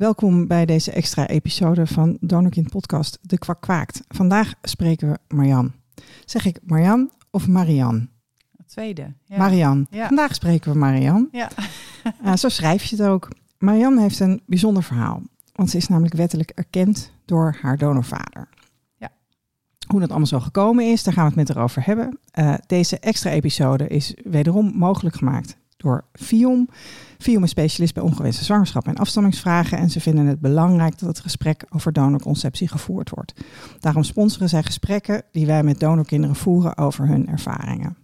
Welkom bij deze extra episode van Donorkind Podcast De Kwak Kwaakt. Vandaag spreken we Marjan. Zeg ik Marjan of Marian? Tweede. Ja. Marian. Ja. Vandaag spreken we Marian. Ja. Uh, zo schrijf je het ook. Marian heeft een bijzonder verhaal. Want ze is namelijk wettelijk erkend door haar donorvader. Ja. Hoe dat allemaal zo gekomen is, daar gaan we het met haar over hebben. Uh, deze extra episode is wederom mogelijk gemaakt door FIOM. FIOM is specialist bij ongewenste zwangerschap en afstammingsvragen. En ze vinden het belangrijk dat het gesprek over donorconceptie gevoerd wordt. Daarom sponsoren zij gesprekken die wij met donorkinderen voeren over hun ervaringen.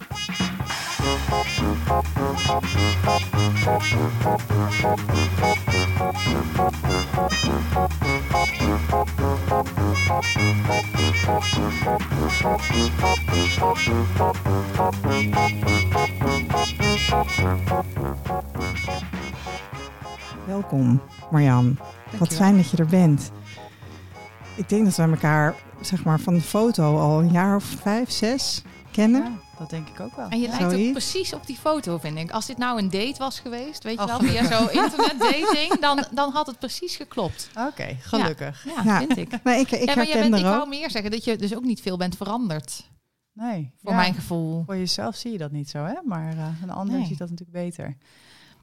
Welkom, Marjan. Wat fijn dat je er bent. Ik denk dat we elkaar zeg maar, van de foto al een jaar of vijf, zes kennen. Ja, dat denk ik ook wel. En je lijkt Zoiets. ook precies op die foto, vind ik. Als dit nou een date was geweest, weet je Oh, wel, via zo'n internetdating, dan, dan had het precies geklopt. Oké, gelukkig. Ja, Ja. vind ik. Nee, ik, ik ja, maar herken bent, ik wou ook. meer zeggen dat je dus ook niet veel bent veranderd, Nee, voor ja, mijn gevoel. Voor jezelf zie je dat niet zo, hè? Maar eh, een ander Nee. ziet dat natuurlijk beter.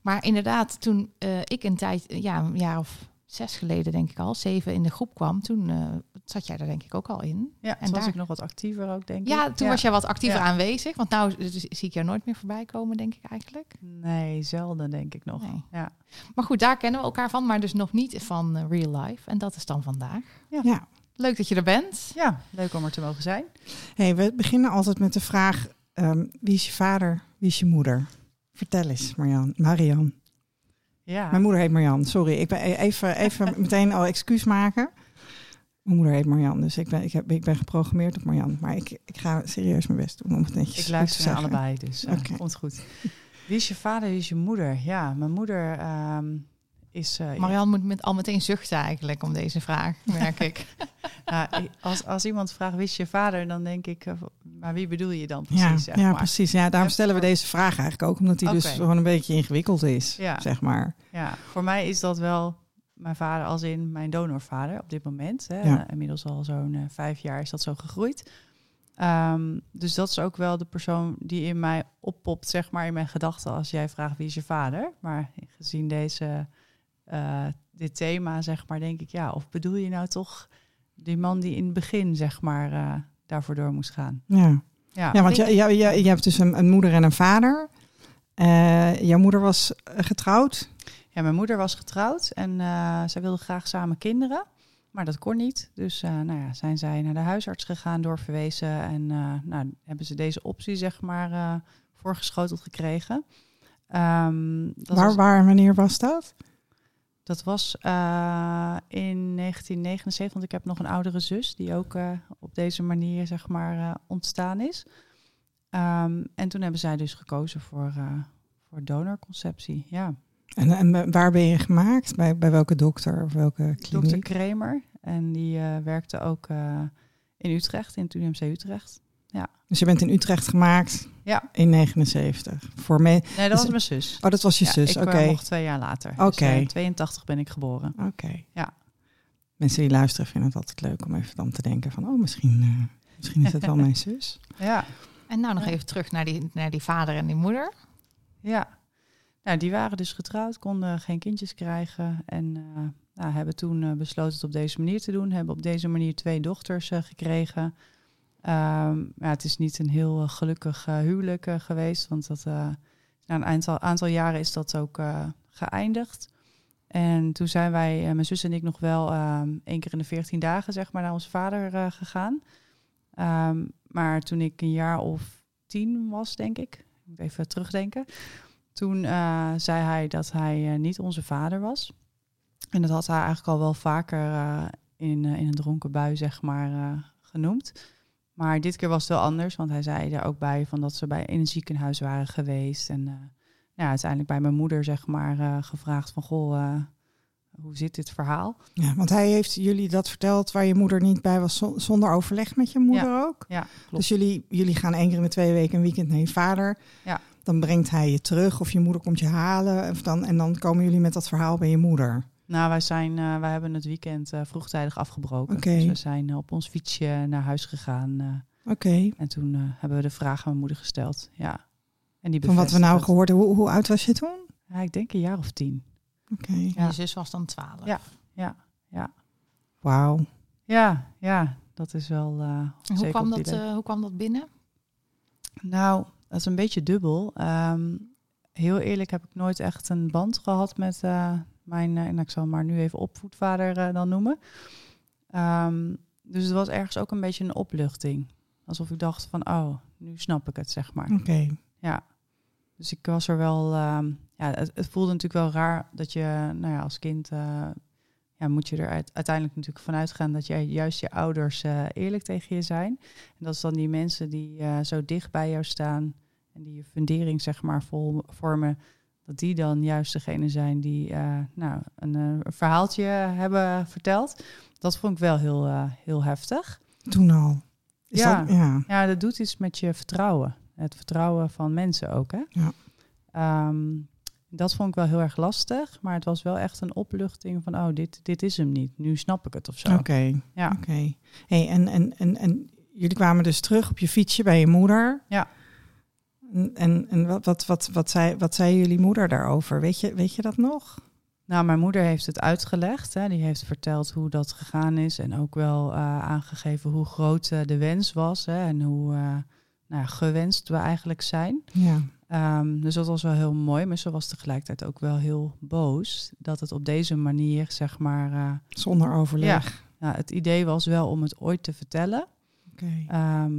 Maar inderdaad, toen eh, ik een tijd, ja, een jaar of zes geleden denk ik al, zeven in de groep kwam, toen eh, zat jij daar denk ik ook al in. Ja, En toen was daar- ik nog wat actiever ook, denk Ja, ik. toen was jij wat actiever Ja. aanwezig, want nou dus zie ik jou nooit meer voorbij komen, denk ik eigenlijk. Nee, zelden denk ik nog. Nee. Ja. Maar goed, daar kennen we elkaar van, maar dus nog niet van eh, real life. En dat is dan vandaag. Ja. Leuk dat je er bent. ja, leuk om er te mogen zijn. Hey, we beginnen altijd met de vraag: ehm, wie is je vader, wie is je moeder? Vertel eens, Marjan. Marian. Ja, Mijn moeder heet Marjan. Sorry, ik ben e- even, even meteen al excuus maken. Mijn moeder heet Marjan, dus ik ben, ik heb, ik ben geprogrammeerd op Marjan. Maar ik, ik ga serieus mijn best doen om het netjes ik luister te naar allebei, dus Oké. komt goed. Wie is je vader, wie is je moeder? Ja, mijn moeder ehm, is... eh, Marianne moet met, al meteen zuchten eigenlijk om deze vraag, merk ik. Als, als iemand vraagt wie is je vader, dan denk ik, eh, maar wie bedoel je dan Ja, precies? zeg ja maar. precies. Ja, daarom stellen we deze vraag eigenlijk ook, omdat die dus gewoon een beetje ingewikkeld is, Ja. zeg maar. Ja, voor mij is dat wel mijn vader als in mijn donorvader op dit moment. Hè. Ja. Eh, Inmiddels al zo'n eh, vijf jaar is dat zo gegroeid. Ehm, dus dat is ook wel de persoon die in mij oppopt, zeg maar, in mijn gedachten als jij vraagt wie is je vader. Maar gezien deze, eh, dit thema, zeg maar, denk ik, ja, of bedoel je nou toch die man die in het begin, zeg maar, eh, daarvoor door moest gaan? Ja, Ja, ja want je, je, je, je hebt dus een, een moeder en een vader. Eh, jouw moeder was getrouwd. Ja, mijn moeder was getrouwd en zij wilde graag samen kinderen. Maar dat kon niet. Dus nou ja, zijn zij naar de huisarts gegaan, doorverwezen. En nou, hebben ze deze optie, zeg maar, voorgeschoteld gekregen. Ehm, dat waar, was, waar en wanneer was dat? Dat was eh, in 1979, want ik heb nog een oudere zus... die ook eh, op deze manier, zeg maar, eh, ontstaan is. Ehm, en toen hebben zij dus gekozen voor, voor donorconceptie, ja. En, en waar ben je gemaakt? Bij, bij welke dokter of welke Dokter kliniek? Kramer. En die werkte ook in Utrecht, in het UMC Utrecht. Dus je bent in Utrecht gemaakt Ja. in 79. Voor me... Nee, dat Dus- was mijn zus. Oh, dat was je Ja, zus. ik Oké. eh, mocht twee jaar later. Oké. Dus, eh, in 82 ben ik geboren. Oké. Ja. Mensen die luisteren vinden het altijd leuk om even dan te denken van... oh, misschien, eh, misschien is het wel mijn zus. Ja, En nou nog Ja. even terug naar die, naar die vader en die moeder. ja. Nou, die waren dus getrouwd, konden geen kindjes krijgen. En eh, nou, hebben toen eh, besloten het op deze manier te doen. Hebben op deze manier twee dochters eh, gekregen. Ehm, ja, het is niet een heel eh, gelukkig eh, huwelijk eh, geweest. Want dat, na een aantal, jaren is dat ook geëindigd. En toen zijn wij, mijn zus en ik, nog wel ehm één keer in de 14 dagen zeg maar, naar onze vader gegaan. Ehm, maar toen ik een jaar of tien was, denk ik, moet even terugdenken. Toen zei hij dat hij niet onze vader was. En dat had hij eigenlijk al wel vaker in, in een dronken bui, zeg maar, genoemd. Maar dit keer was het wel anders, want hij zei er ook bij van dat ze bij in een ziekenhuis waren geweest. En eh, ja, uiteindelijk bij mijn moeder, zeg maar, eh, gevraagd van, goh, eh, hoe zit dit verhaal? Ja, want hij heeft jullie dat verteld waar je moeder niet bij was, zon- zonder overleg met je moeder ook. Ja, klopt. Dus jullie, jullie gaan één keer in de twee weken een weekend naar je vader. Ja. Dan brengt hij je terug of je moeder komt je halen. Of dan, en dan komen jullie met dat verhaal bij je moeder. Nou, wij, zijn, eh, wij hebben het weekend eh, vroegtijdig afgebroken. Dus we zijn eh, op ons fietsje naar huis gegaan. eh, Oké. en toen eh, hebben we de vraag aan mijn moeder gesteld. Ja. En die Van wat we nou gehoord hebben, hoe, hoe oud was je toen? Ja, ik denk een jaar of tien. Oké. En Ja. Je zus was dan 12. Ja. Ja, Wauw. ja, ja dat is wel. eh, En hoe, zeker kwam dat, eh, hoe kwam dat binnen? Nou, dat is een beetje dubbel. Ehm, heel eerlijk heb ik nooit echt een band gehad met eh, mijn, eh, nou, ik zal maar nu even opvoedvader eh, dan noemen. Ehm, dus het was ergens ook een beetje een opluchting. Alsof ik dacht van, oh, nu snap ik het, zeg maar. Oké. Ja. Dus ik was er wel, ehm, ja, het, het voelde natuurlijk wel raar dat je, nou ja, als kind, eh, ja, moet je er uit- uiteindelijk natuurlijk vanuit gaan dat jij juist je ouders eerlijk tegen je zijn. En dat is dan die mensen die zo dicht bij jou staan en die je fundering, zeg maar, vol, vormen, dat die dan juist degene zijn die, eh, nou, een, eh, een verhaaltje hebben verteld. Dat vond ik wel heel, eh, heel heftig. Toen al. Is Ja. Dat, ja. Ja, dat doet iets met je vertrouwen. Het vertrouwen van mensen ook, hè? Ja. Ehm, dat vond ik wel heel erg lastig, maar het was wel echt een opluchting van, oh, dit, dit is hem niet. Nu snap ik het of zo. Oké. Ja. Oké. Hey, en, en, en, en jullie kwamen dus terug op je fietsje bij je moeder. Ja. En, en, wat, wat, wat, wat, zei, wat zei jullie moeder daarover? Weet je, weet je dat nog? Nou, mijn moeder heeft het uitgelegd. Hè. Die heeft verteld hoe dat gegaan is en ook wel eh, aangegeven hoe groot eh, de wens was hè, en hoe eh, nou, ja, gewenst we eigenlijk zijn. Ja. Ehm, dus dat was wel heel mooi, maar ze was tegelijkertijd ook wel heel boos dat het op deze manier, zeg maar, Zonder overleg. Nou, het idee was wel om het ooit te vertellen. Oké. Ehm,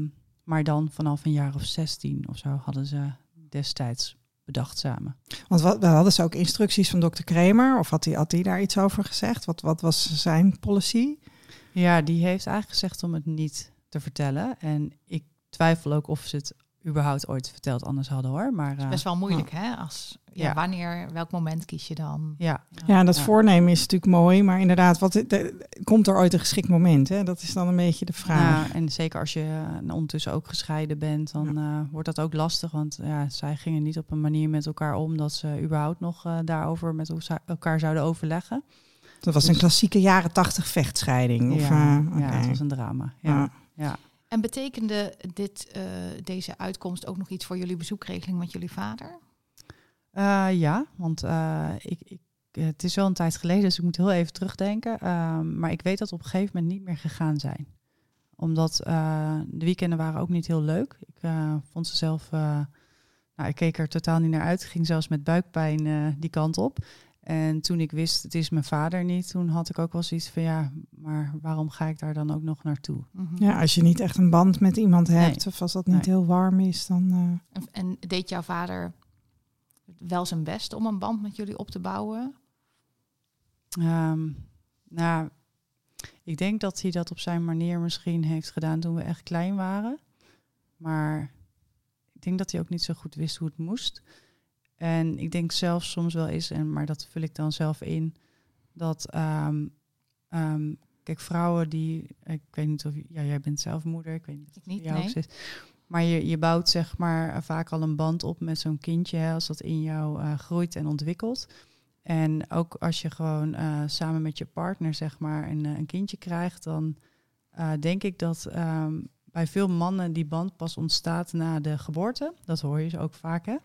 maar dan vanaf een jaar of 16 of zo hadden ze destijds bedacht samen. Want wat, hadden ze ook instructies van dokter Kramer? Of had hij had die daar iets over gezegd? Wat, wat was zijn policy? Ja, die heeft eigenlijk gezegd om het niet te vertellen. En ik twijfel ook of ze het überhaupt ooit verteld anders hadden hoor. Maar eh, Best wel moeilijk, hè? Als, ja, Ja. Wanneer, welk moment kies je dan? ja, Ja, dat Ja. voornemen is natuurlijk mooi, maar inderdaad, wat, de- komt er ooit een geschikt moment? Hè? Dat is dan een beetje de vraag. Ja, en zeker als je eh, ondertussen ook gescheiden bent, dan eh, wordt dat ook lastig. Want ja, zij gingen niet op een manier met elkaar om dat ze überhaupt nog eh, daarover met elkaar zouden overleggen. dat was een dus- klassieke jaren tachtig vechtscheiding. Of, ja, eh, ja, oké. het was een drama. Ja. Ja. En betekende dit, eh, deze uitkomst ook nog iets voor jullie bezoekregeling met jullie vader? Eh, ja, want eh, ik, ik, het is wel een tijd geleden, dus ik moet heel even terugdenken. Ehm, maar ik weet dat op een gegeven moment niet meer gegaan zijn. Omdat de weekenden waren ook niet heel leuk. Ik vond ze zelf, nou, ik keek er totaal niet naar uit. Ik ging zelfs met buikpijn die kant op. En toen ik wist, het is mijn vader niet, toen had ik ook wel zoiets van, ja, maar waarom ga ik daar dan ook nog naartoe? Mhm. Ja, als je niet echt een band met iemand hebt, Nee. of als dat niet Nee. heel warm is, dan. eh, En, en deed jouw vader wel zijn best om een band met jullie op te bouwen? Ehm, nou, ik denk dat hij dat op zijn manier misschien heeft gedaan toen we echt klein waren. Maar ik denk dat hij ook niet zo goed wist hoe het moest. En ik denk zelfs soms wel eens, en, maar dat vul ik dan zelf in, dat, ehm, ehm, kijk, vrouwen die, ik weet niet of, ja, jij bent zelf moeder, ik weet niet of Ik het niet, jou nee. ook zit. Maar je, je bouwt zeg maar vaak al een band op met zo'n kindje, hè, als dat in jou eh, groeit en ontwikkelt. En ook als je gewoon eh, samen met je partner zeg maar een, eh, een kindje krijgt, dan denk ik dat ehm, bij veel mannen die band pas ontstaat na de geboorte. Dat hoor je ze ook vaak hè.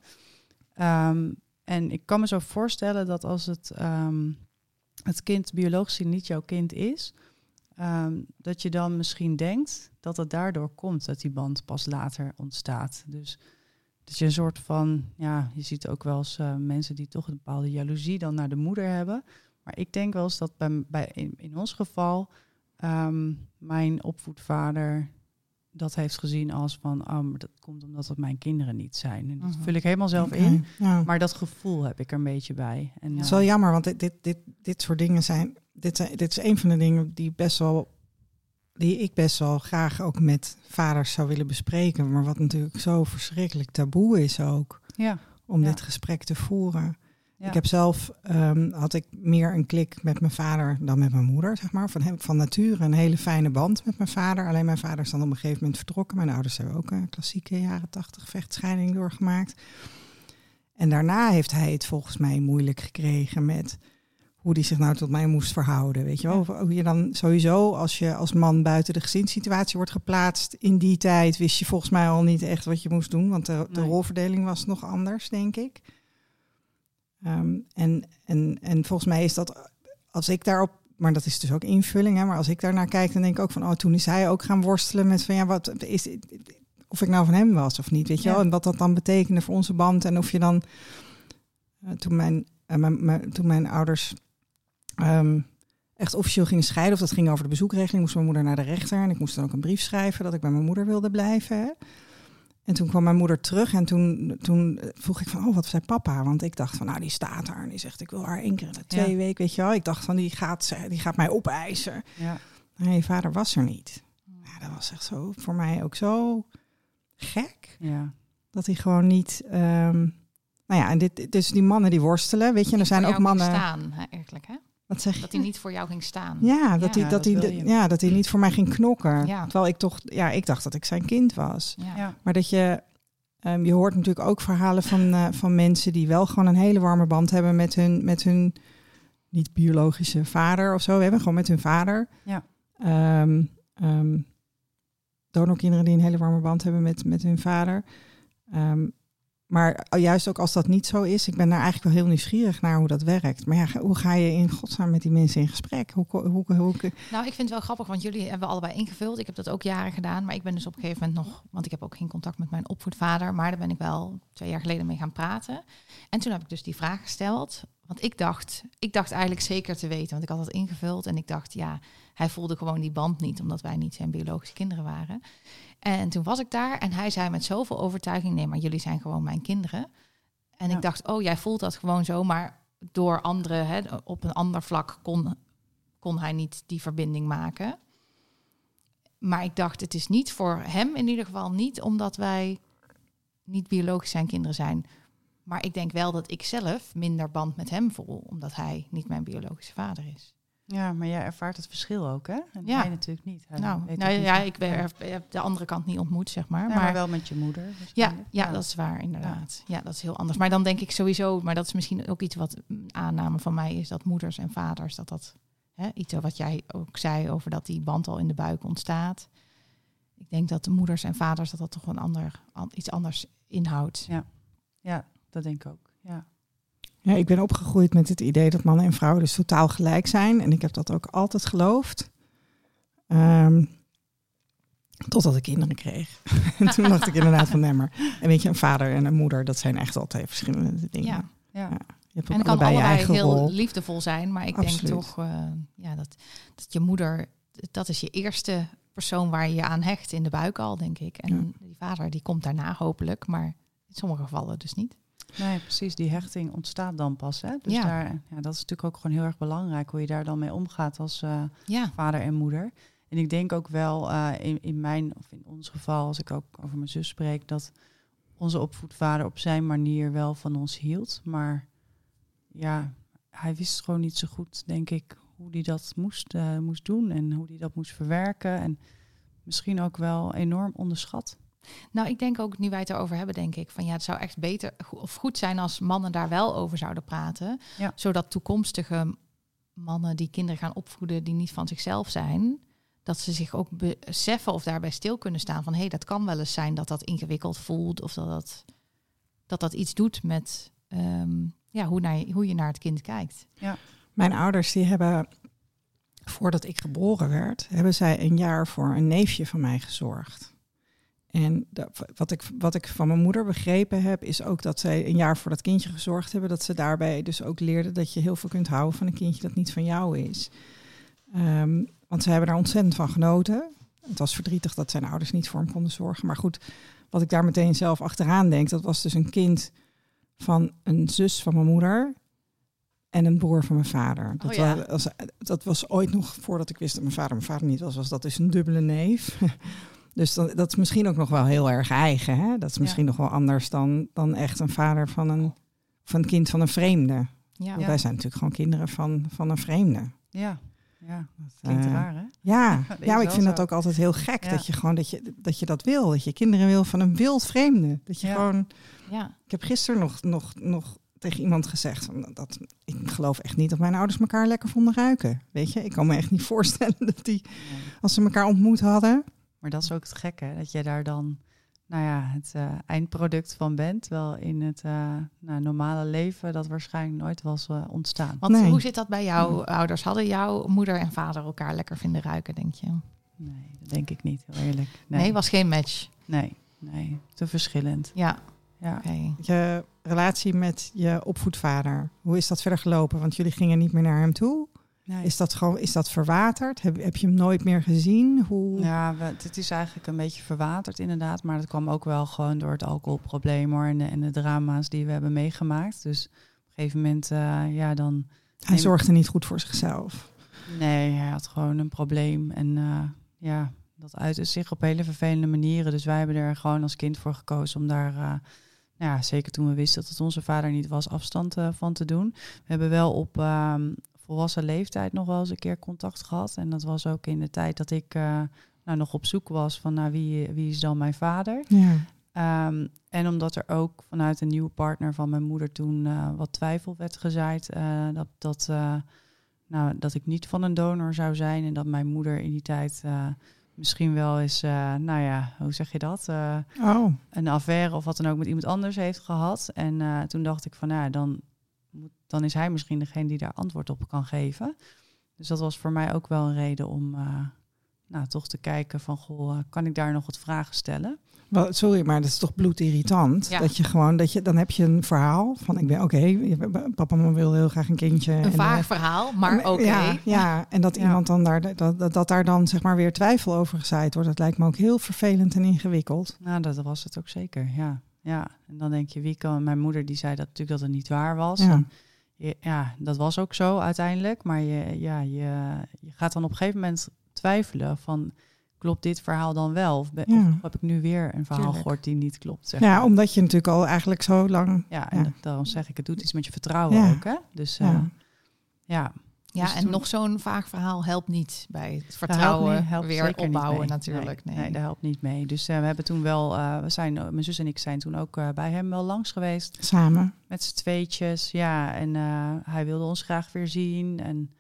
Ehm, en ik kan me zo voorstellen dat als het, ehm, het kind biologisch niet jouw kind is, ehm, dat je dan misschien denkt dat het daardoor komt dat die band pas later ontstaat. Dus dat je een soort van, ja, je ziet ook wel eens eh, mensen die toch een bepaalde jaloezie dan naar de moeder hebben. Maar ik denk wel eens dat bij, bij, in, in ons geval mijn opvoedvader dat heeft gezien als van, oh, maar dat komt omdat het mijn kinderen niet zijn. En dat Mhm. vul ik helemaal zelf in. Ja. Maar dat gevoel heb ik er een beetje bij. En, Het is wel jammer, want dit, dit, dit, dit soort dingen zijn dit, zijn. dit is een van de dingen die best wel. Die ik best wel graag ook met vaders zou willen bespreken. Maar wat natuurlijk zo verschrikkelijk taboe is ook. ja, Om Ja. dit gesprek te voeren. Ja. Ik heb zelf, ehm, had ik meer een klik met mijn vader dan met mijn moeder, zeg maar. Van, hem, van nature een hele fijne band met mijn vader. Alleen mijn vader is dan op een gegeven moment vertrokken. Mijn ouders hebben ook een klassieke jaren tachtig vechtscheiding doorgemaakt. En daarna heeft hij het volgens mij moeilijk gekregen met hoe die zich nou tot mij moest verhouden. Weet je wel? Hoe je dan sowieso, als je als man buiten de gezinssituatie wordt geplaatst, in die tijd wist je volgens mij al niet echt wat je moest doen, want de, de rolverdeling was nog anders, denk ik. Ehm, en, en, en volgens mij is dat, als ik daarop, maar dat is dus ook invulling, hè, maar als ik daarnaar kijk, dan denk ik ook van, oh, toen is hij ook gaan worstelen met van, ja, wat is, of ik nou van hem was of niet, weet je Ja. wel, en wat dat dan betekende voor onze band en of je dan, eh, toen mijn, eh, mijn, mijn- toen mijn ouders ehm, echt officieel gingen scheiden, of dat ging over de bezoekregeling, moest mijn moeder naar de rechter en ik moest dan ook een brief schrijven dat ik bij mijn moeder wilde blijven. Hè. En toen kwam mijn moeder terug en toen, toen vroeg ik van, oh, wat zei papa? Want ik dacht van, nou, die staat daar en die zegt, ik wil haar één keer in de twee Ja. weken, weet je wel. Ik dacht van, die gaat, ze- die gaat mij opeisen. Ja. Nee, je vader was er niet. Ja, dat was echt zo, voor mij ook zo gek. Ja. Dat hij gewoon niet, ehm, nou ja, en dit, dus die mannen die worstelen, weet je, en er zijn ook mannen, Staan, eigenlijk, hè? Wat zeg je? Dat hij niet voor jou ging staan. Ja, dat Ja. hij, dat, dat hij, ja, dat hij niet voor mij ging knokken. Ja. Terwijl ik toch, ja, ik dacht dat ik zijn kind was. Ja. Ja. Maar dat je, ehm, je hoort natuurlijk ook verhalen van, eh, van mensen die wel gewoon een hele warme band hebben met hun, met hun niet biologische vader of zo. We hebben gewoon met hun vader. Ja. Ehm, ehm, donorkinderen die een hele warme band hebben met, met hun vader. Ehm, maar juist ook als dat niet zo is, ik ben daar eigenlijk wel heel nieuwsgierig naar hoe dat werkt. Maar ja, hoe ga je in godsnaam met die mensen in gesprek? Hoe, hoe, hoe, Nou, ik vind het wel grappig, want jullie hebben allebei ingevuld. Ik heb dat ook jaren gedaan, maar ik ben dus op een gegeven moment nog, want ik heb ook geen contact met mijn opvoedvader, maar daar ben ik wel twee jaar geleden mee gaan praten. En toen heb ik dus die vraag gesteld, want ik dacht, ik dacht eigenlijk zeker te weten, want ik had het ingevuld en ik dacht, ja, hij voelde gewoon die band niet, omdat wij niet zijn biologische kinderen waren. En toen was ik daar en hij zei met zoveel overtuiging, nee, maar jullie zijn gewoon mijn kinderen. En Ja. ik dacht, oh, jij voelt dat gewoon zo, maar door anderen, hè, op een ander vlak kon kon hij niet die verbinding maken. Maar ik dacht, het is niet voor hem in ieder geval niet omdat wij niet biologisch zijn kinderen zijn. Maar ik denk wel dat ik zelf minder band met hem voel, omdat hij niet mijn biologische vader is. Ja, maar jij ervaart het verschil ook, hè? En Ja. hij natuurlijk niet. Hij nou, nou niet ja, ik ben, heb de andere kant niet ontmoet, zeg maar. Ja, maar maar wel met je moeder. ja, ja, dat is waar, inderdaad. Ja. dat is heel anders. Maar dan denk ik sowieso, maar dat is misschien ook iets wat een aanname van mij is, dat moeders en vaders, dat dat hè, iets wat jij ook zei over dat die band al in de buik ontstaat. Ik denk dat de moeders en vaders dat dat toch een ander, an- iets anders inhoudt. Ja, dat denk ik ook. Ja. Ja, ik ben opgegroeid met het idee dat mannen en vrouwen dus totaal gelijk zijn. En ik heb dat ook altijd geloofd. Ehm, totdat ik kinderen kreeg. en toen dacht ik inderdaad van nee, maar... En weet je, een vader en een moeder, dat zijn echt al twee verschillende dingen. Ja. Ja. Ja. Je hebt En ook kan allebei heel rol. liefdevol zijn, maar ik Absoluut. denk toch eh, ja, dat, dat je moeder, dat is je eerste persoon waar je je aan hecht in de buik al, denk ik. En Ja. die vader die komt daarna hopelijk, maar in sommige gevallen dus niet. Nee, precies. Die hechting ontstaat dan pas. Hè? Dus Ja. Daar, ja, dat is natuurlijk ook gewoon heel erg belangrijk hoe je daar dan mee omgaat als eh, Ja, vader en moeder. En ik denk ook wel eh, in, in mijn of in ons geval, als ik ook over mijn zus spreek, dat onze opvoedvader op zijn manier wel van ons hield. Maar ja, hij wist gewoon niet zo goed, denk ik, hoe hij dat moest, eh, moest doen en hoe hij dat moest verwerken. En misschien ook wel enorm onderschat. Nou ik denk ook, nu wij het erover hebben, denk ik van ja, het zou echt beter of goed zijn als mannen daar wel over zouden praten. Ja. Zodat toekomstige mannen die kinderen gaan opvoeden die niet van zichzelf zijn, dat ze zich ook beseffen of daarbij stil kunnen staan van hé, hey, dat kan wel eens zijn dat dat ingewikkeld voelt of dat dat, dat, dat iets doet met ehm, ja, hoe, naar, hoe je naar het kind kijkt. Mijn ouders die hebben, voordat ik geboren werd, hebben zij een jaar voor een neefje van mij gezorgd. En dat- wat, ik, wat ik van mijn moeder begrepen heb, is ook dat zij een jaar voor dat kindje gezorgd hebben. Dat ze daarbij dus ook leerden dat je heel veel kunt houden van een kindje dat niet van jou is. Ehm, want ze hebben daar ontzettend van genoten. Het was verdrietig dat zijn ouders niet voor hem konden zorgen. Maar goed, wat ik daar meteen zelf achteraan denk, dat was dus een kind van een zus van mijn moeder en een broer van mijn vader. Dat, Oh ja. wa- was, dat was ooit nog voordat ik wist dat mijn vader mijn vader niet was, was dat dus een dubbele neef. dus dat is misschien ook nog wel heel erg eigen. Hè? Dat is Ja. misschien nog wel anders dan, dan echt een vader van een, van een kind van een vreemde. Ja, Want wij zijn natuurlijk gewoon kinderen van, van een vreemde. Ja, ja. Dat, klinkt eh, raar hè? Ja, ja ik vind zo. dat ook altijd heel gek. Ja. Dat je gewoon dat je, dat je dat wil. Dat je kinderen wil van een wild vreemde. Dat je gewoon. ja. Ik heb gisteren nog, nog, nog tegen iemand gezegd van, dat ik geloof echt niet dat mijn ouders elkaar lekker vonden ruiken. Weet je, ik kan me echt niet voorstellen dat die, als ze elkaar ontmoet hadden. Maar dat is ook het gekke, dat je daar dan nou ja, het eh, eindproduct van bent. Wel in het eh, nou, normale leven dat waarschijnlijk nooit was eh, ontstaan. Want Nee. hoe zit dat bij jouw ouders? Hadden jouw moeder en vader elkaar lekker vinden ruiken, denk je? Nee, dat denk ik niet, heel eerlijk. Nee, Nee, was geen match. nee, nee, te verschillend. Ja, Ja. Je relatie met je opvoedvader, hoe is dat verder gelopen? Want jullie gingen niet meer naar hem toe. Nee. Is dat gewoon, is dat verwaterd? Heb, heb je hem nooit meer gezien? Hoe? Ja, we, het is eigenlijk een beetje verwaterd inderdaad. Maar dat kwam ook wel gewoon door het alcoholprobleem hoor. En de, en de drama's die we hebben meegemaakt. Dus op een gegeven moment, eh, ja, dan... Hij zorgde niet goed voor zichzelf. Nee, hij had gewoon een probleem. En eh, ja, dat uitte zich op hele vervelende manieren. Dus wij hebben er gewoon als kind voor gekozen om daar... nou ja, zeker toen we wisten dat het onze vader niet was, afstand van te doen. We hebben wel op ehm, volwassen leeftijd nog wel eens een keer contact gehad. En dat was ook in de tijd dat ik eh, nou, nog op zoek was van nou, wie, wie is dan mijn vader. Ja. Ehm, en omdat er ook vanuit een nieuwe partner van mijn moeder toen eh, wat twijfel werd gezaaid. eh, dat, dat, nou, dat ik niet van een donor zou zijn. En dat mijn moeder in die tijd misschien wel eens, nou ja, hoe zeg je dat? Oh, een affaire of wat dan ook met iemand anders heeft gehad. En toen dacht ik van, nou, dan, dan is hij misschien degene die daar antwoord op kan geven. Dus dat was voor mij ook wel een reden om uh, nou, toch te kijken van, goh, uh, kan ik daar nog wat vragen stellen? Well, sorry, maar dat is toch bloedirritant. Ja. Dat je gewoon, dat je, dan heb je een verhaal van, ik ben oké, okay, papa mama wil heel graag een kindje. Een en, vaag uh, verhaal, maar oké. Okay. Ja, ja, en dat Ja. iemand dan daar, dat, dat, dat daar dan zeg maar weer twijfel over gezaaid wordt, dat lijkt me ook heel vervelend en ingewikkeld. Nou, dat was het ook zeker, ja. Ja, en dan denk je, wie kan... Mijn moeder die zei dat natuurlijk dat het niet waar was. Ja. En je, ja, dat was ook zo uiteindelijk. Maar je, ja, je, je gaat dan op een gegeven moment twijfelen van... Klopt dit verhaal dan wel? Of, be, Ja. of heb ik nu weer een verhaal Tuurlijk. gehoord die niet klopt? Zeg Ja, maar. omdat je natuurlijk al eigenlijk zo lang. ja, en ja. daarom zeg ik, het doet iets met je vertrouwen Ja. ook, hè? Dus ja, Ja. Ja. Dus en toen- nog zo'n vaag verhaal helpt niet bij het vertrouwen helpt niet- helpt weer zeker niet opbouwen natuurlijk. Nee, Nee, dat helpt niet mee. Dus eh, we hebben toen wel, eh, we zijn, mijn zus en ik zijn toen ook eh, bij hem wel langs geweest. Samen. Met z'n tweetjes, ja. En eh, hij wilde ons graag weer zien. En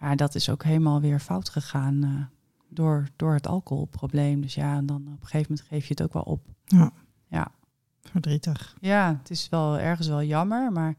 ja, dat is ook helemaal weer fout gegaan eh, door, door het alcoholprobleem. Dus ja, en dan op een gegeven moment geef je het ook wel op. Ja. Ja. Verdrietig. Ja, het is wel ergens wel jammer, maar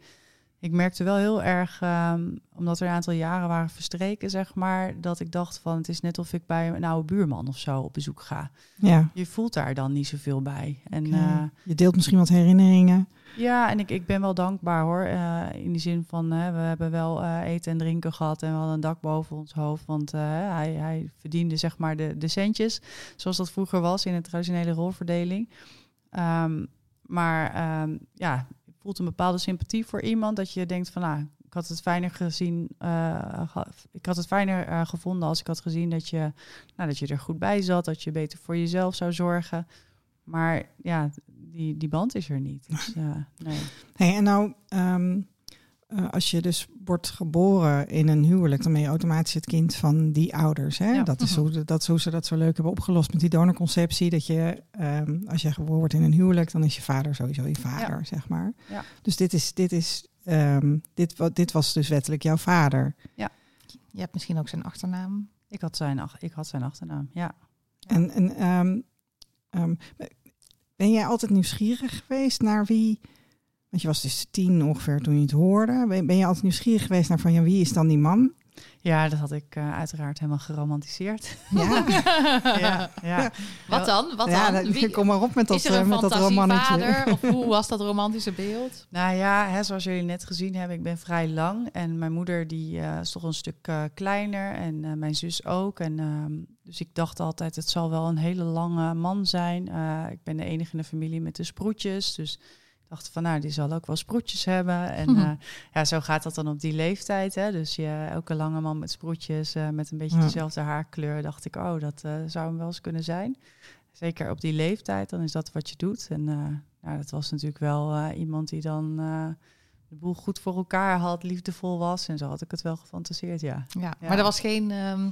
ik merkte wel heel erg, ehm, omdat er een aantal jaren waren verstreken, zeg maar, dat ik dacht van het is net of ik bij een oude buurman of zo op bezoek ga. Ja. Je voelt daar dan niet zoveel bij. En eh, je deelt misschien wat herinneringen. ja, en ik, ik ben wel dankbaar hoor. eh, in die zin van, hè, we hebben wel eh, eten en drinken gehad en we hadden een dak boven ons hoofd. Want hij, hij verdiende zeg maar de, de centjes, zoals dat vroeger was in de traditionele rolverdeling. Ehm, maar ehm, ja, voelt een bepaalde sympathie voor iemand dat je denkt van, nou, ik had het fijner gezien, eh, ik had het fijner eh, gevonden als ik had gezien dat je, nou, dat je er goed bij zat, dat je beter voor jezelf zou zorgen. Maar ja, die, die band is er niet. Dus, eh, nee. Hey, en nou, ehm, eh, als je dus wordt geboren in een huwelijk, dan ben je automatisch het kind van die ouders. Hè? Ja. Dat, is Mhm. hoe, dat is hoe ze dat zo leuk hebben opgelost met die donorconceptie. Dat je, ehm, als je geboren wordt in een huwelijk, dan is je vader sowieso je vader, zeg maar. Ja. Dus dit is, dit is, ehm, dit, dit was dus wettelijk jouw vader. Je hebt misschien ook zijn achternaam. Ik had zijn, ach- ik had zijn achternaam, ja. En, en ehm, ehm, ben jij altijd nieuwsgierig geweest naar wie? Want je was dus tien ongeveer toen je het hoorde. Ben, ben je altijd nieuwsgierig geweest naar van ja, wie is dan die man? Ja, dat had ik eh, uiteraard helemaal geromantiseerd. Ja, ja, ja. Wat dan? Wat ja dan? Wie- kom maar op met dat, is er een eh, met dat romannetje. fantasievader? Of hoe was dat romantische beeld? Nou ja, hè, zoals jullie net gezien hebben, ik ben vrij lang. En mijn moeder die eh, is toch een stuk eh, kleiner. En eh, mijn zus ook. En, ehm, dus ik dacht altijd, het zal wel een hele lange man zijn. Eh, ik ben de enige in de familie met de sproetjes. Dus ik dacht van, nou, die zal ook wel sproetjes hebben. En Mhm. eh, ja, zo gaat dat dan op die leeftijd. Hè? Dus je, elke lange man met sproetjes, eh, met een beetje Ja. dezelfde haarkleur. Dacht ik, oh, dat eh, zou hem wel eens kunnen zijn. Zeker op die leeftijd, dan is dat wat je doet. En nou, dat was natuurlijk wel iemand die dan de boel goed voor elkaar had, liefdevol was. En zo had ik het wel gefantaseerd, ja. Ja, Ja. maar er was geen, ehm,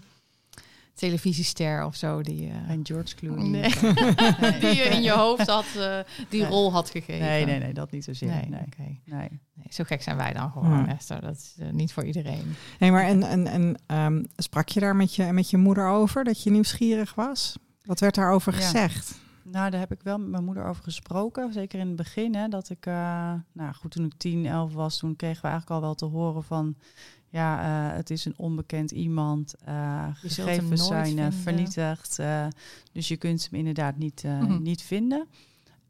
televisiester of zo die, eh, En George Clooney. Nee. die je in je hoofd had, eh, die Nee. rol had gegeven. Nee, nee, nee, dat niet zozeer. Nee, Nee, oké. nee. Nee, zo gek zijn wij dan gewoon, Ja. Esther. Dat is eh, niet voor iedereen. Nee, maar en, en, en ehm, sprak je daar met je, met je moeder over dat je nieuwsgierig was? Wat werd daarover Ja. gezegd? Nou, daar heb ik wel met mijn moeder over gesproken. Zeker in het begin. Hè, dat ik, eh, nou goed, toen ik 10, 11 was, toen kregen we eigenlijk al wel te horen van. Ja, eh, het is een onbekend iemand. hem gegevens zijn eh, vernietigd. dus je kunt hem inderdaad niet, Mhm. niet vinden.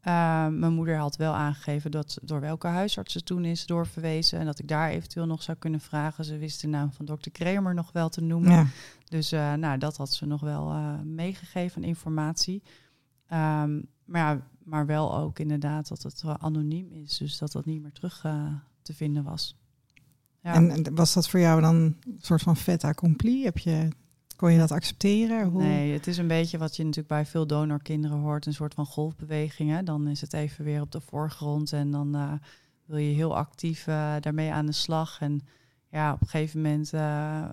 Mijn moeder had wel aangegeven dat door welke huisarts ze toen is doorverwezen. En dat ik daar eventueel nog zou kunnen vragen. Ze wist de naam van dokter Kramer nog wel te noemen. Ja. Dus nou, dat had ze nog wel meegegeven, informatie. Ehm, maar, ja, maar wel ook inderdaad dat het anoniem is. Dus dat dat niet meer terug te vinden was. Ja. En, was dat voor jou dan een soort van fait accompli? Heb je, kon je dat accepteren? Hoe? Nee, het is een beetje wat je natuurlijk bij veel donorkinderen hoort. Een soort van golfbeweging. Hè? Dan is het even weer op de voorgrond. En dan eh, wil je heel actief eh, daarmee aan de slag. En ja, op een gegeven moment eh,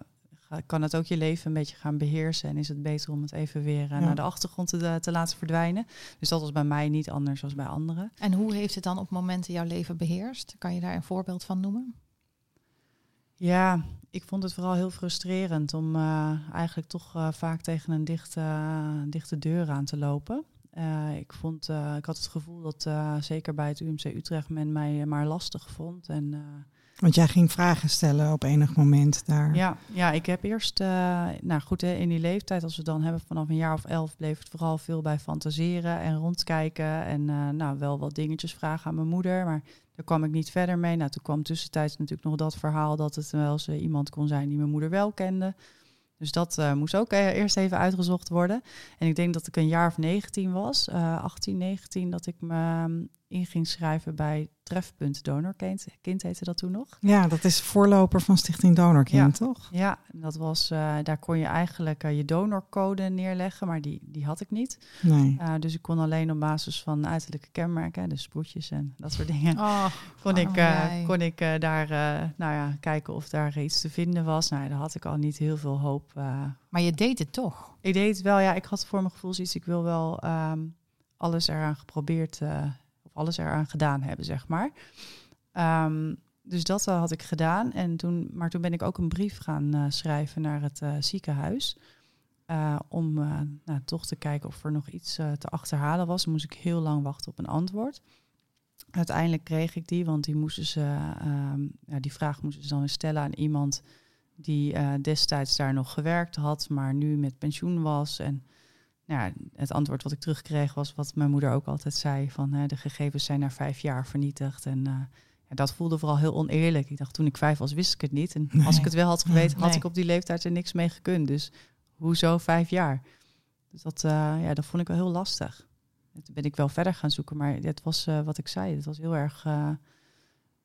kan het ook je leven een beetje gaan beheersen. En is het beter om het even weer Ja. naar de achtergrond te, te laten verdwijnen. Dus dat was bij mij niet anders dan bij anderen. En hoe heeft het dan op momenten jouw leven beheerst? Kan je daar een voorbeeld van noemen? Ja, ik vond het vooral heel frustrerend om eh, eigenlijk toch eh, vaak tegen een dichte, dichte deur aan te lopen. Eh, ik, vond, eh, ik had het gevoel dat eh, zeker bij het UMC Utrecht men mij maar lastig vond. En, eh, Want jij ging vragen stellen op enig moment daar. ja, ja, ik heb eerst, eh, nou goed, hè, in die leeftijd, als we dan hebben vanaf een jaar of elf, bleef het vooral veel bij fantaseren en rondkijken. En eh, nou, wel wat dingetjes vragen aan mijn moeder, maar daar kwam ik niet verder mee. Nou, toen kwam tussentijds natuurlijk nog dat verhaal dat het wel eens eh, iemand kon zijn die mijn moeder wel kende. Dus dat eh, moest ook eh, eerst even uitgezocht worden. En ik denk dat ik een jaar of 19 was, eh 18, 19, dat ik me mm, in ging schrijven bij Trefpunt Donorkind. Kind heette dat toen nog. Ja, dat is voorloper van Stichting Donorkind, toch? Ja, en dat was, eh, daar kon je eigenlijk eh, je donorcode neerleggen, maar die, die had ik niet. Nee. Eh, dus ik kon alleen op basis van uiterlijke kenmerken, dus sproetjes en dat soort dingen, Oh, kon ik, oh, eh, kon ik daar eh, nou ja, kijken of daar iets te vinden was. Nou, daar had ik al niet heel veel hoop. eh. maar je deed het toch? ik deed het wel, ja, ik had voor mijn gevoel zoiets, ik wil wel ehm, alles eraan geprobeerd, eh, alles eraan gedaan hebben, zeg maar. Ehm, dus dat eh, had ik gedaan. En toen, maar toen ben ik ook een brief gaan eh, schrijven naar het eh, ziekenhuis. om nou, toch te kijken of er nog iets te achterhalen was. Dan moest ik heel lang wachten op een antwoord. Uiteindelijk kreeg ik die, want die, moesten ze, ehm, ja, die vraag moesten ze dan stellen aan iemand die destijds daar nog gewerkt had, maar nu met pensioen was. En nou ja, het antwoord wat ik terugkreeg was wat mijn moeder ook altijd zei: van hè, de gegevens zijn na vijf jaar vernietigd. En eh, ja, dat voelde vooral heel oneerlijk. Ik dacht toen ik vijf was, wist ik het niet. En als ik het wel had geweten, had Nee. ik op die leeftijd er niks mee gekund. Dus hoezo vijf jaar? Dus dat, eh, ja, dat vond ik wel heel lastig. En Toen ben ik wel verder gaan zoeken, maar het was eh, wat ik zei. Het was heel erg.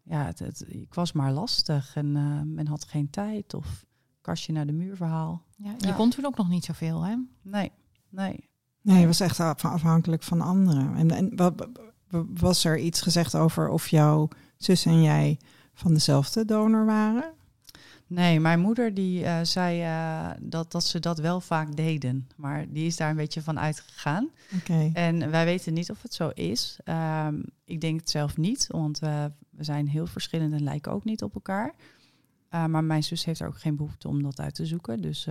ja, het, het- ik was maar lastig en men had geen tijd of kastje naar de muur verhaal. Ja, je Ja. kon toen ook nog niet zoveel, hè? Nee, nee. Nee, je was echt af- afhankelijk van anderen. En, en wa- wa- was er iets gezegd over of jouw zus en jij van dezelfde donor waren? Nee, mijn moeder die eh, zei eh, dat, dat ze dat wel vaak deden. Maar die is daar een beetje van uitgegaan. Oké. En wij weten niet of het zo is. Ehm, ik denk het zelf niet, want we zijn heel verschillend en lijken ook niet op elkaar. Eh, maar mijn zus heeft er ook geen behoefte om dat uit te zoeken. Dus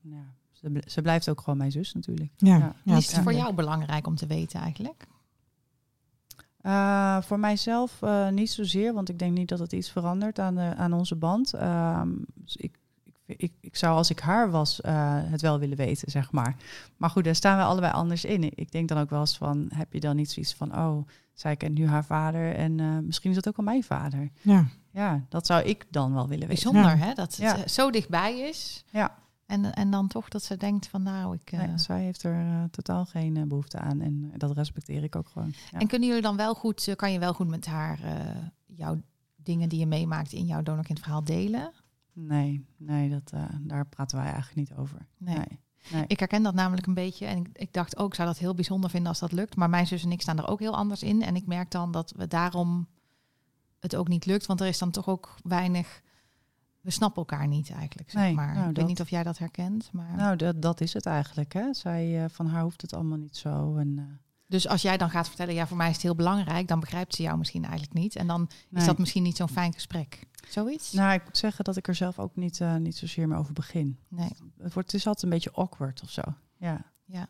ja, ze, bl- ze blijft ook gewoon mijn zus natuurlijk. Ja, is het voor jou belangrijk om te weten eigenlijk? Eh, voor mijzelf eh, niet zozeer, want ik denk niet dat het iets verandert aan, de, aan onze band. Ehm, dus ik, ik, ik, ik zou als ik haar was eh, het wel willen weten, zeg maar. Maar goed, daar staan we allebei anders in. Ik denk dan ook wel eens van, heb je dan niet zoiets van, oh, zij kent nu haar vader en eh, misschien is dat ook al mijn vader. Ja. Ja, dat zou ik dan wel willen weten. Bijzonder, Ja. hè? Dat het Ja. zo dichtbij is. Ja. En, en dan toch dat ze denkt van nou, ik... eh, Nee, zij heeft er eh, totaal geen eh, behoefte aan en dat respecteer ik ook gewoon. Ja. En kunnen jullie dan wel goed, kan je wel goed met haar jouw dingen die je meemaakt in jouw donorkindverhaal delen? Nee, nee dat, daar praten wij eigenlijk niet over. Nee. nee. nee. Ik herken dat namelijk een beetje. En ik, ik dacht ook, ik zou dat heel bijzonder vinden als dat lukt. Maar mijn zus en ik staan er ook heel anders in. En ik merk dan dat we daarom het ook niet lukt. Want er is dan toch ook weinig we snappen elkaar niet eigenlijk, zeg Nee, maar. nou, ik weet dat- niet of jij dat herkent, maar... Nou, dat, dat is het eigenlijk. Hè? Zij, eh, van haar hoeft het allemaal niet zo. En, eh, Dus als jij dan gaat vertellen, ja, voor mij is het heel belangrijk, dan begrijpt ze jou misschien eigenlijk niet. En dan nee. is dat misschien niet zo'n fijn gesprek. Zoiets? Nou, ik moet zeggen dat ik er zelf ook niet, eh, niet zozeer meer over begin. Nee. Het, wordt, het is altijd een beetje awkward of zo. Ja. Ja.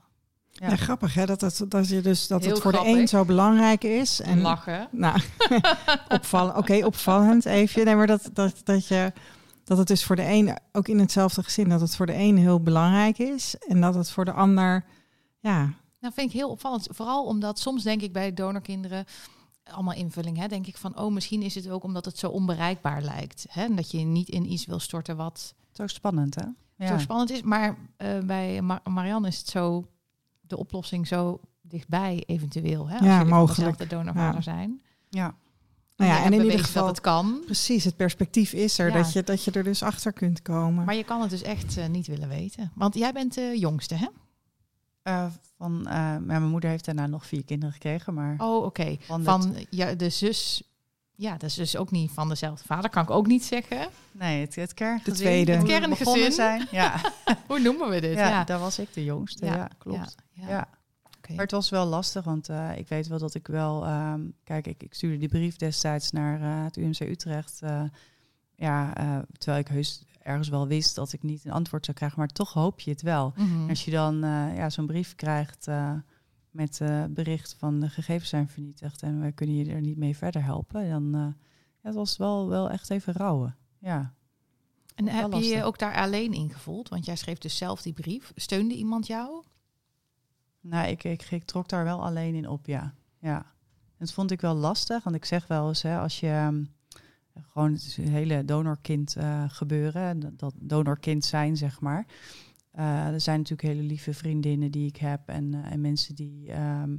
Ja, grappig hè, dat, het, dat, je dus, dat Heel het voor de een zo belangrijk is. En, lachen. Nou, opvallen. Oké, opvallend even. Nee, maar dat, dat, dat, je, dat het dus voor de een, ook in hetzelfde gezin, dat het voor de een heel belangrijk is. En dat het voor de ander, ja, Nou, vind ik heel opvallend. Vooral omdat soms denk ik bij donorkinderen, allemaal invulling, hè, denk ik van, oh, misschien is het ook omdat het zo onbereikbaar lijkt. Hè, en dat je niet in iets wil storten wat Zo spannend, hè? Ja. zo spannend is. Maar eh, bij Ma- Marianne is het zo, de oplossing zo dichtbij eventueel. Hè, als Ja, mogelijk. dezelfde donorvader Ja. zijn. ja. Nou ja, en in ieder geval, dat het kan. precies, het perspectief is er, Ja. dat, je, dat je er dus achter kunt komen. Maar je kan het dus echt eh, niet willen weten. Want jij bent de jongste, hè? Eh, van, eh, ja, mijn moeder heeft daarna nog vier kinderen gekregen, maar Oh, oké. van, ja, de zus. Ja, dat is dus ook niet van dezelfde vader. Kan ik ook niet zeggen. Nee, het, het kerngezin. De tweede. Het kerngezin. begonnen zijn. Ja, Hoe noemen we dit? ja, daar was ik de jongste. Ja, Ja, klopt. Ja, Maar het was wel lastig, want eh, ik weet wel dat ik wel... ehm, kijk, ik, ik stuurde die brief destijds naar eh, het UMC Utrecht. eh, ja, terwijl ik heus ergens wel wist dat ik niet een antwoord zou krijgen. Maar toch hoop je het wel. Mhm. Als je dan ja, zo'n brief krijgt met bericht van de gegevens zijn vernietigd... en wij kunnen je er niet mee verder helpen, dan... ja, het was wel, wel echt even rouwen. Ja. En heb je je ook daar alleen in gevoeld? Want jij schreef dus zelf die brief. Steunde iemand jou? Nou, ik, ik, trok daar wel alleen in op, ja. ja. Dat vond ik wel lastig, want ik zeg wel eens, hè, als je ehm, gewoon het hele donorkind eh, gebeuren, dat, donorkind zijn, zeg maar. Eh, er zijn natuurlijk hele lieve vriendinnen die ik heb en, eh, en mensen die ehm,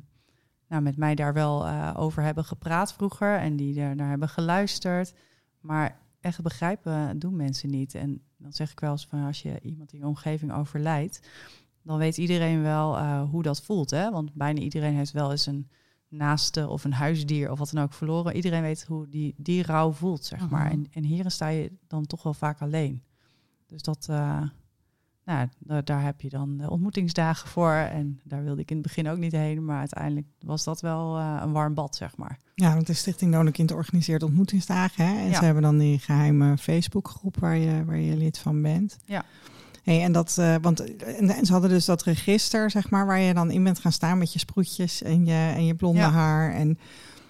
nou, met mij daar wel over hebben gepraat vroeger en die er naar hebben geluisterd. Maar echt begrijpen doen mensen niet. En dan zeg ik wel eens van als je iemand in je omgeving overlijdt, dan weet iedereen wel eh, hoe dat voelt. Hè? Want bijna iedereen heeft wel eens een naaste of een huisdier of wat dan ook verloren. Iedereen weet hoe die, die rouw voelt, zeg maar. Mhm. En, en hierin sta je dan toch wel vaak alleen. Dus dat, eh, nou, daar, daar heb je dan ontmoetingsdagen voor. En daar wilde ik in het begin ook niet heen. Maar uiteindelijk was dat wel eh, een warm bad, zeg maar. Ja, want de Stichting Donorkind organiseert ontmoetingsdagen. Hè? En Ja. ze hebben dan die geheime Facebookgroep waar je, waar je lid van bent. Ja. Hey, en, dat, eh, want, en, en ze hadden dus dat register, zeg maar, waar je dan in bent gaan staan met je sproetjes en je, en je blonde Ja. haar. En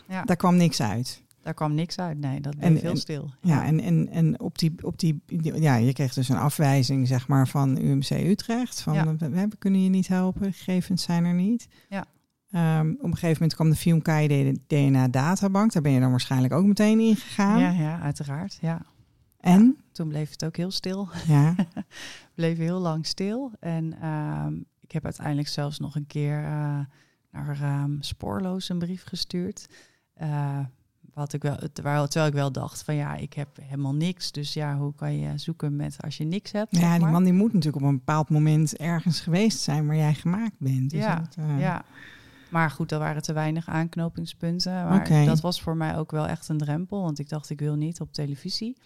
Ja. daar kwam niks uit. Daar kwam niks uit. Nee, dat bleef heel stil. Ja, en, en, en op die, op die, ja, je kreeg dus een afwijzing, zeg maar, van UMC Utrecht. Van, we, we kunnen je niet helpen, gegevens zijn er niet. Ja. Ehm, op een gegeven moment kwam de FIOMKI DNA-databank. Daar ben je dan waarschijnlijk ook meteen in gegaan. Ja, ja, uiteraard. Ja. En? Toen bleef het ook heel stil. Ja. bleef heel lang stil. En ehm, ik heb uiteindelijk zelfs nog een keer eh, naar ehm, Spoorloos een brief gestuurd. Eh, wat ik wel, terwijl, ik wel dacht van ja, ik heb helemaal niks. Dus ja, hoe kan je zoeken met als je niks hebt? zeg Ja, die man die moet natuurlijk op een bepaald moment ergens geweest zijn waar jij gemaakt bent. Dus Ja, dat, eh, Ja. Maar goed, er waren te weinig aanknopingspunten. Maar dat was voor mij ook wel echt een drempel. Want ik dacht, ik wil niet op televisie.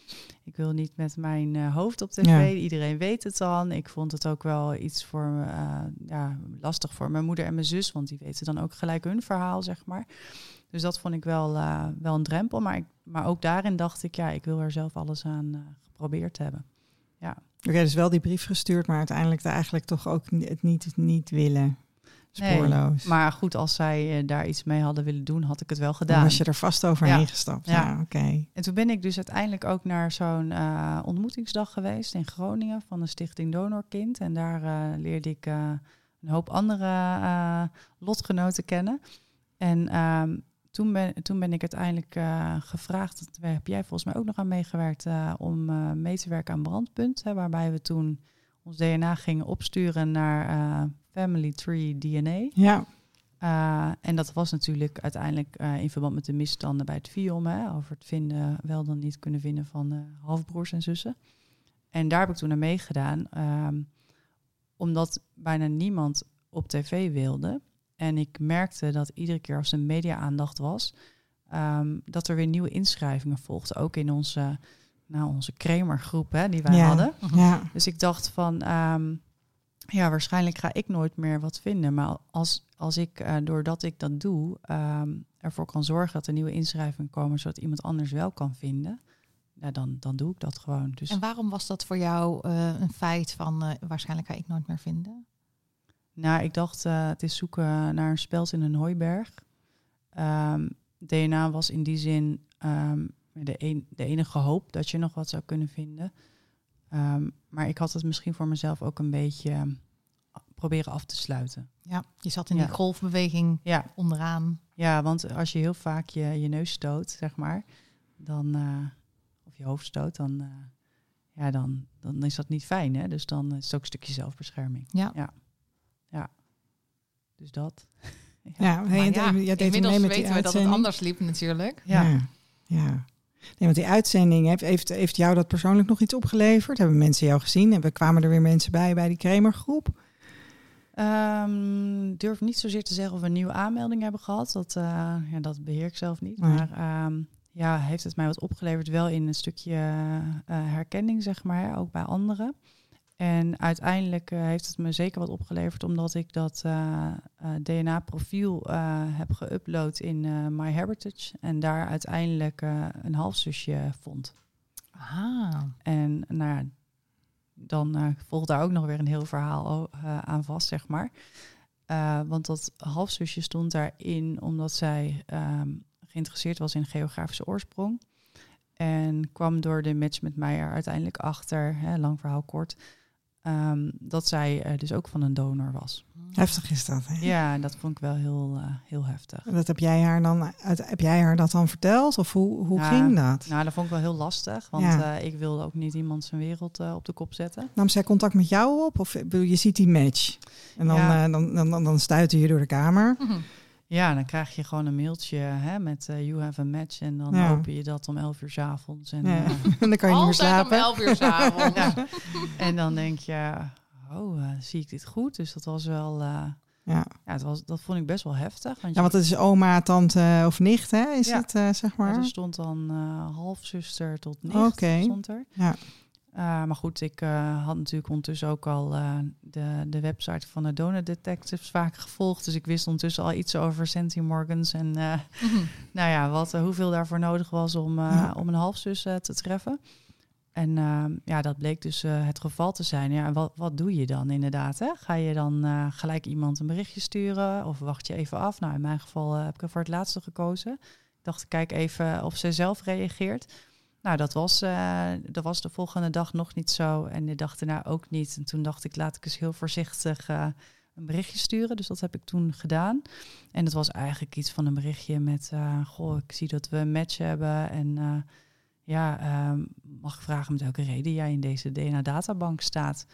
Ik wil niet met mijn eh, hoofd op tv. Ja. Iedereen weet het dan. Ik vond het ook wel iets voor eh, ja, lastig voor mijn moeder en mijn zus. Want die weten dan ook gelijk hun verhaal, zeg maar. Dus dat vond ik wel, eh, wel een drempel. Maar, ik, maar ook daarin dacht ik, ja, ik wil er zelf alles aan geprobeerd hebben. Oké, dus wel die brief gestuurd, maar uiteindelijk eigenlijk toch ook het niet, niet willen. Nee, Spoorloos. Maar goed, als zij eh, daar iets mee hadden willen doen, had ik het wel Dan gedaan. was je er vast overheen Ja. gestapt. Ja. Ja, oké. En toen ben ik dus uiteindelijk ook naar zo'n eh, ontmoetingsdag geweest in Groningen van de Stichting Donorkind. En daar eh, leerde ik een hoop andere lotgenoten kennen. En ehm, toen, ben, toen ben ik uiteindelijk gevraagd, daar heb jij volgens mij ook nog aan meegewerkt, om mee te werken aan Brandpunt. Hè, waarbij we toen ons DNA gingen opsturen naar Family Tree DNA. Ja, Uh, en dat was natuurlijk uiteindelijk uh, in verband met de misstanden bij het FIOM, hè, over het vinden, wel dan niet kunnen vinden van uh, halfbroers en zussen. En daar heb ik toen aan meegedaan, um, omdat bijna niemand op tv wilde. En ik merkte dat iedere keer als er media-aandacht was, um, dat er weer nieuwe inschrijvingen volgden. Ook in onze nou, onze Kramergroep hè, die wij Ja. hadden. Ja, Dus ik dacht van, ehm, ja, waarschijnlijk ga ik nooit meer wat vinden. Maar als, als ik, eh, doordat ik dat doe, ehm, ervoor kan zorgen dat er nieuwe inschrijvingen komen, zodat iemand anders wel kan vinden, ja, dan, dan doe ik dat gewoon. Dus En waarom was dat voor jou eh, een feit van eh, waarschijnlijk ga ik nooit meer vinden? nou, ik dacht, het is zoeken naar een speld in een hooiberg. Ehm, DNA was in die zin ehm, de, een, de enige hoop dat je nog wat zou kunnen vinden. Ehm, maar ik had het misschien voor mezelf ook een beetje ehm, proberen af te sluiten. Ja, je zat in Ja. die golfbeweging Ja, onderaan. Ja, want als je heel vaak je, je neus stoot, zeg maar, dan, eh, of je hoofd stoot, dan, eh, ja, dan, dan is dat niet fijn. Hè? Dus dan is het ook een stukje zelfbescherming. Ja. Ja. ja. Dus dat. ja. Hey, ja, deed inmiddels weten we dat het anders liep natuurlijk. Ja. Ja. Nee, want die uitzending heeft, heeft, heeft jou dat persoonlijk nog iets opgeleverd? Hebben mensen jou gezien? Hebben, kwamen er weer mensen bij bij die Kramergroep? Ehm, durf niet zozeer te zeggen of we een nieuwe aanmelding hebben gehad. Dat, eh, ja, dat beheer ik zelf niet. Maar ehm, ja, heeft het mij wat opgeleverd wel in een stukje eh, herkenning, zeg maar, ook bij anderen. En uiteindelijk eh, heeft het me zeker wat opgeleverd, omdat ik dat eh, eh, DNA-profiel heb geüpload in MyHeritage. En daar uiteindelijk een halfzusje vond. Ah, En nou ja, dan volgt daar ook nog weer een heel verhaal aan vast, zeg maar. Want dat halfzusje stond daarin omdat zij ehm, geïnteresseerd was in geografische oorsprong. En kwam door de match met mij er uiteindelijk achter, hè, lang verhaal kort, ehm, dat zij eh, dus ook van een donor was. Heftig is dat. Hè? Ja, en dat vond ik wel heel, eh, heel heftig. Dat heb jij haar dan uit, heb jij haar dat dan verteld? Of hoe, hoe Ja, ging dat? Nou, dat vond ik wel heel lastig, want Ja. eh, ik wilde ook niet iemand zijn wereld eh, op de kop zetten. Nam zij contact met jou op? Of je ziet die match. En dan, Ja. eh, dan, dan, dan, dan stuiten je door de kamer. Mhm. Ja, dan krijg je gewoon een mailtje hè, met eh, you have a match. En dan Ja. open je dat om 11 uur 's avonds. En, Ja. eh, en dan kan je niet meer Altijd om slapen. 11 uur s'avonds. ja. en dan denk je, oh, eh, zie ik dit goed? Dus dat was wel, eh, Ja. ja, het was, dat vond ik best wel heftig. Want, ja, want het is oma, tante of nicht, hè? Is Ja. het, eh, zeg maar? er stond dan eh, halfzuster tot nicht. Oké. Stond er. Ja. Eh, maar goed, ik eh, had natuurlijk ondertussen ook al eh, de, de website van de Donor Detectives vaak gevolgd. Dus ik wist ondertussen al iets over centimorgans en Mhm. nou ja, wat, hoeveel daarvoor nodig was om, Ja. om een halfzus te treffen. En ehm, ja, dat bleek dus het geval te zijn. Ja, wat, wat doe je dan inderdaad? Hè? Ga je dan gelijk iemand een berichtje sturen of wacht je even af? Nou, in mijn geval heb ik er voor het laatste gekozen. Ik dacht, kijk even of ze zelf reageert. Nou, dat was, eh, dat was de volgende dag nog niet zo en de dag daarna ook niet. En toen dacht ik, laat ik eens heel voorzichtig eh, een berichtje sturen. Dus dat heb ik toen gedaan. En dat was eigenlijk iets van een berichtje met, eh, goh, ik zie dat we een match hebben. En ja, ehm, mag ik vragen met welke reden jij in deze DNA-databank staat?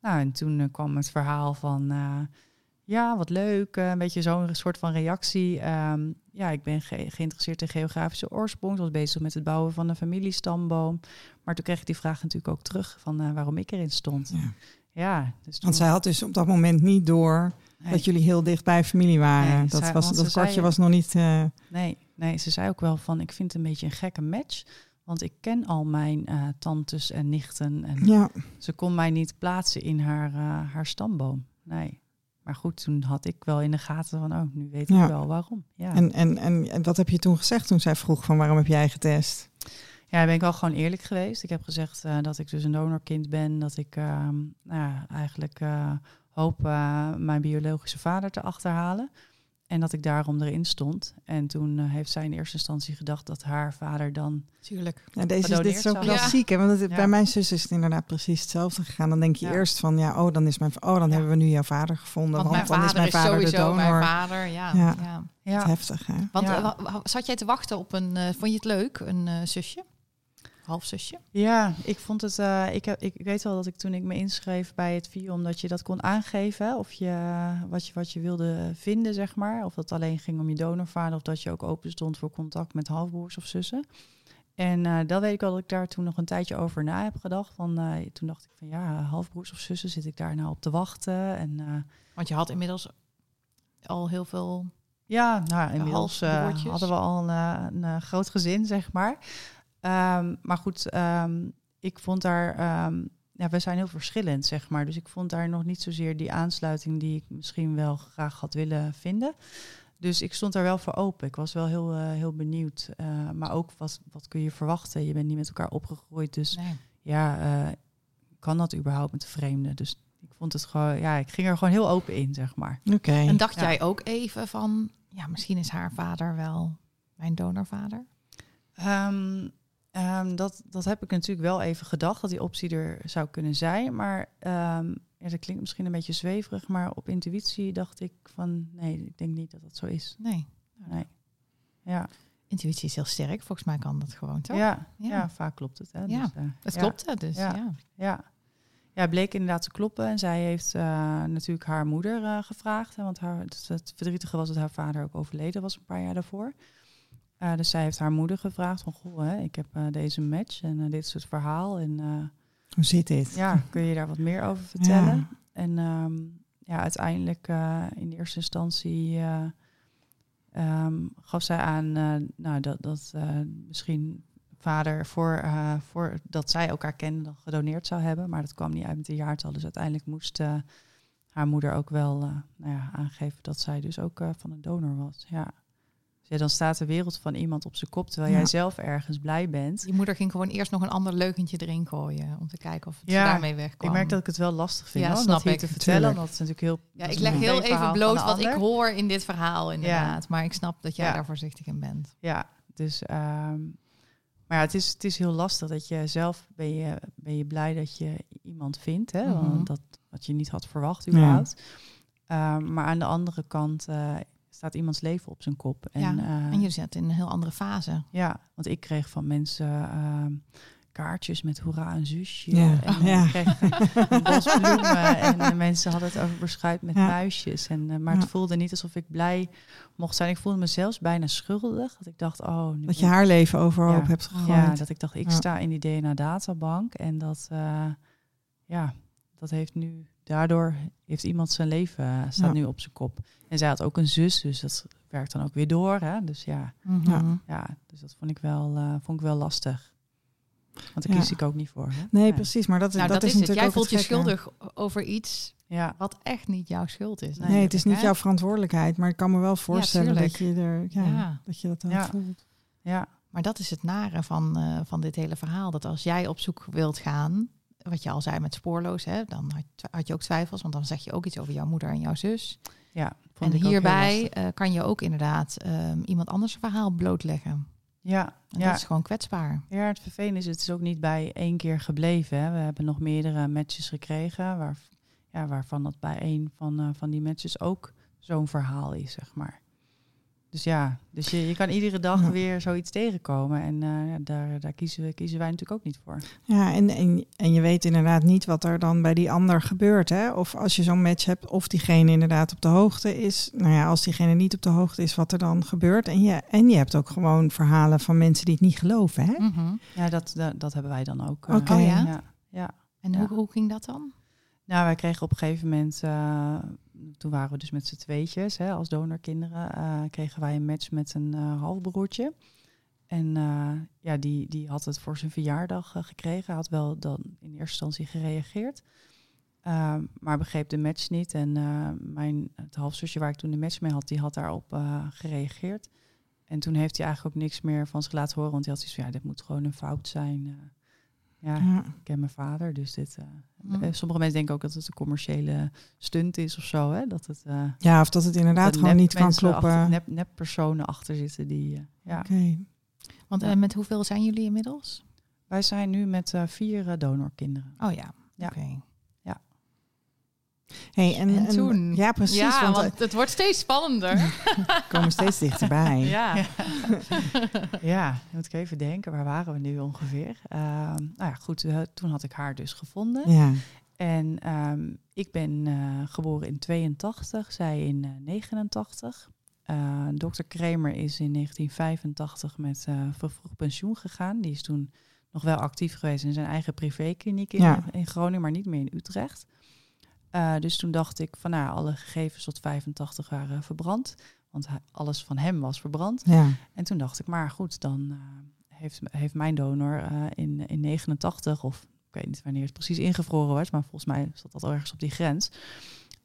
Nou, en toen kwam het verhaal van, ja, wat leuk, een beetje zo'n soort van reactie. Ehm, ja, ik ben ge- geïnteresseerd in geografische oorsprong. Was bezig met het bouwen van een familiestamboom. Maar toen kreeg ik die vraag natuurlijk ook terug van eh, waarom ik erin stond. Ja. Ja, dus Want zij had dus op dat moment niet door nee, dat jullie heel dicht bij familie waren. Nee, dat zij- was, dat zei- was nog niet... eh, nee, nee, ze zei ook wel van, ik vind het een beetje een gekke match. Want ik ken al mijn eh, tantes en nichten. En ja, ze kon mij niet plaatsen in haar, haar stamboom. Nee. Maar goed, toen had ik wel in de gaten van, oh, nu weet Ja. ik wel waarom. Ja. en, en, en, en wat heb je toen gezegd toen zij vroeg van waarom heb jij getest? Ja, ben ik wel gewoon eerlijk geweest. Ik heb gezegd eh, dat ik dus een donorkind ben. Dat ik ehm, nou ja, eigenlijk eh, hoop eh, mijn biologische vader te achterhalen. En dat ik daarom erin stond. En toen eh, heeft zij in eerste instantie gedacht dat haar vader dan... Tuurlijk. Ja, deze is, dit is worden. ziek, hè? Want het- Ja. bij mijn zus is het inderdaad precies hetzelfde gegaan. Dan denk je Ja. eerst van, ja, oh, dan is mijn, oh, dan Ja. hebben we nu jouw vader gevonden. Want Want, mijn dan vader is mijn is vader de sowieso donor. mijn vader. Ja, Ja. ja. Het is heftig, hè? Want Ja. eh, zat jij te wachten op een... eh, vond je het leuk, een zusje? Halfzusje? Ja, ik vond het. eh, ik, heb, ik, weet wel dat ik toen ik me inschreef bij het VIO, omdat je dat kon aangeven, of je wat, je wat je wilde vinden, zeg maar. Of dat alleen ging om je donorvader, of dat je ook open stond voor contact met halfbroers of zussen. En eh dat weet ik wel dat ik daar toen nog een tijdje over na heb gedacht. Van, eh, toen dacht ik van ja, halfbroers of zussen, zit ik daar nou op te wachten? En Want je had inmiddels al heel veel... ja, nou, inmiddels hadden we al een, een, groot gezin, zeg maar. Ehm, maar goed, ehm, ik vond daar, ehm, ja, we zijn heel verschillend, zeg maar. Dus ik vond daar nog niet zozeer die aansluiting die ik misschien wel graag had willen vinden. Dus ik stond daar wel voor open. Ik was wel heel, eh, heel benieuwd. Eh, maar ook wat, wat kun je verwachten? Je bent niet met elkaar opgegroeid. Dus Nee. ja, eh, kan dat überhaupt met de vreemden? Dus ik vond het gewoon, ja, ik ging er gewoon heel open in, zeg maar. Oké. En dacht Ja. jij ook even van, ja, misschien is haar vader wel mijn donorvader? Ehm, ehm, dat, dat heb ik natuurlijk wel even gedacht, dat die optie er zou kunnen zijn. Maar ehm, ja, dat klinkt misschien een beetje zweverig, maar op intuïtie dacht ik van, nee, ik denk niet dat dat zo is. Nee. Nee. Ja, Intuïtie is heel sterk. Volgens mij kan dat gewoon, toch? ja, Ja. ja. vaak klopt het. Hè? Ja, Dus, eh, Het ja. klopte dus, Ja. ja. Ja. het bleek inderdaad te kloppen. En zij heeft eh, natuurlijk haar moeder eh, gevraagd. Hè, want haar, het, het verdrietige was dat haar vader ook overleden was een paar jaar daarvoor. Eh, dus zij heeft haar moeder gevraagd van... Goh, hè, ik heb eh, deze match en eh, dit is het verhaal. En Hoe zit dit? ja, kun je daar wat meer over vertellen? En ehm, ja, uiteindelijk in eerste instantie um, gaf zij aan nou, dat, dat misschien vader voor, voor dat zij elkaar kenden gedoneerd zou hebben. Maar dat kwam niet uit met de jaartal. Dus uiteindelijk moest haar moeder ook wel nou ja, aangeven dat zij dus ook van een donor was. Ja. Dus ja, dan staat de wereld van iemand op zijn kop terwijl ja. jij zelf ergens blij bent. Je moeder ging gewoon eerst nog een ander leugentje erin gooien om te kijken of het ja, daarmee wegkwam. Ik merk dat ik het wel lastig vind Ja, om snap dat ik. te vertellen. Dat is natuurlijk heel. Ja, dat ik leg heel even bloot wat ik hoor in dit verhaal inderdaad. Maar ik snap dat jij Ja. daar voorzichtig in bent. Ja, dus. ehm, maar ja, het is, het is heel lastig dat je zelf ben je, ben je blij dat je iemand vindt, hè? Mhm. Want dat wat je niet had verwacht überhaupt. Ehm, maar aan de andere kant eh, staat iemands leven op zijn kop. En, Ja, eh, En je zit in een heel andere fase. ja, want ik kreeg van mensen ehm, kaartjes met hoera een zusje. Ja. En Ja. ik kreeg een bos bloemen. En de mensen hadden het over beschuit met Ja. muisjes. En, eh, maar Ja. het voelde niet alsof ik blij mocht zijn. Ik voelde me zelfs bijna schuldig. Dat ik dacht, oh... nu Dat je haar leven overhoop Ja. hebt gegooid. Ja, dat ik dacht, ik Ja. sta in die DNA-databank. En dat, eh, ja, dat heeft nu... Daardoor heeft iemand zijn leven, eh, staat Ja. nu op zijn kop. En zij had ook een zus, dus dat werkt dan ook weer door. Hè? Dus ja, Mhm. ja, dus dat vond ik wel, eh, vond ik wel lastig. Want daar Ja. kies ik ook niet voor. Hè? Nee, Ja. precies. Maar dat, Nou, dat, dat, is het. natuurlijk Jij ook voelt je schuldig over iets Ja, wat echt niet jouw schuld is. Nee, het is niet hè? jouw verantwoordelijkheid. Maar ik kan me wel voorstellen dat, je er, ja, Ja. dat je dat dan Ja. voelt. ja, Maar dat is het nare van, eh, van dit hele verhaal. Dat als jij op zoek wilt gaan, wat je al zei met spoorloos, hè, dan had, had je ook twijfels, want dan zeg je ook iets over jouw moeder en jouw zus. ja. en hierbij eh, kan je ook inderdaad ehm, iemand anders verhaal blootleggen. Ja, En ja. dat is gewoon kwetsbaar. Ja, het vervelende is, het is ook niet bij één keer gebleven. Hè. We hebben nog meerdere matches gekregen, waar, ja, waarvan dat bij één van, eh, van die matches ook zo'n verhaal is, zeg maar. Dus ja, dus je, je kan iedere dag Ja. weer zoiets tegenkomen. En eh, daar, daar kiezen, we, kiezen wij natuurlijk ook niet voor. Ja, en, en, en je weet inderdaad niet wat er dan bij die ander gebeurt. Hè? Of als je zo'n match hebt, of diegene inderdaad op de hoogte is. Nou ja, als diegene niet op de hoogte is, wat er dan gebeurt. En je, en je hebt ook gewoon verhalen van mensen die het niet geloven. Hè? Mhm. Ja, dat, dat, dat hebben wij dan ook. eh, Oké. Oh ja? ja, ja. En Ja. hoe, hoe ging dat dan? Nou, wij kregen op een gegeven moment, eh, toen waren we dus met z'n tweetjes, hè, als donorkinderen, eh, kregen wij een match met een eh, halfbroertje. En eh, ja, die, die had het voor zijn verjaardag gekregen. Had wel dan in eerste instantie gereageerd. Ehm, maar begreep de match niet. En mijn, het halfzusje waar ik toen de match mee had, die had daarop gereageerd. En toen heeft hij eigenlijk ook niks meer van zich laten horen. Want hij had zoiets van, ja, dit moet gewoon een fout zijn. Ja, Ja. ik ken mijn vader, dus dit... eh, eh, Sommige mensen denken ook dat het een commerciële stunt is of zo. Hè? Dat het eh, Ja, of dat het inderdaad dat er gewoon niet kan kloppen. Achter, nep, neppersonen achter zitten die... ja. Oké. Want met hoeveel zijn jullie inmiddels? Wij zijn nu met vier donorkinderen. Oh ja, Ja. oké. Hey, en, En en- toen? Ja, precies. ja, want, want, het wordt steeds spannender. we komen steeds dichterbij. ja. Ja, dan moet ik even denken, waar waren we nu ongeveer? Ehm, nou ja, goed, eh, toen had ik haar dus gevonden. Ja. En ehm, ik ben eh, geboren in 82, zij in eh, 89. Eh dokter Kramer is in 1985 met eh vervroegd pensioen gegaan. Die is toen nog wel actief geweest in zijn eigen privékliniek in, Ja. in Groningen, maar niet meer in Utrecht. Eh, dus toen dacht ik van nou, alle gegevens tot 85 waren verbrand. Want alles van hem was verbrand. Ja. En toen dacht ik, maar goed, dan eh, heeft, heeft mijn donor uh, in, in 89 of ik weet niet wanneer het precies ingevroren wordt, maar volgens mij zat dat al ergens op die grens.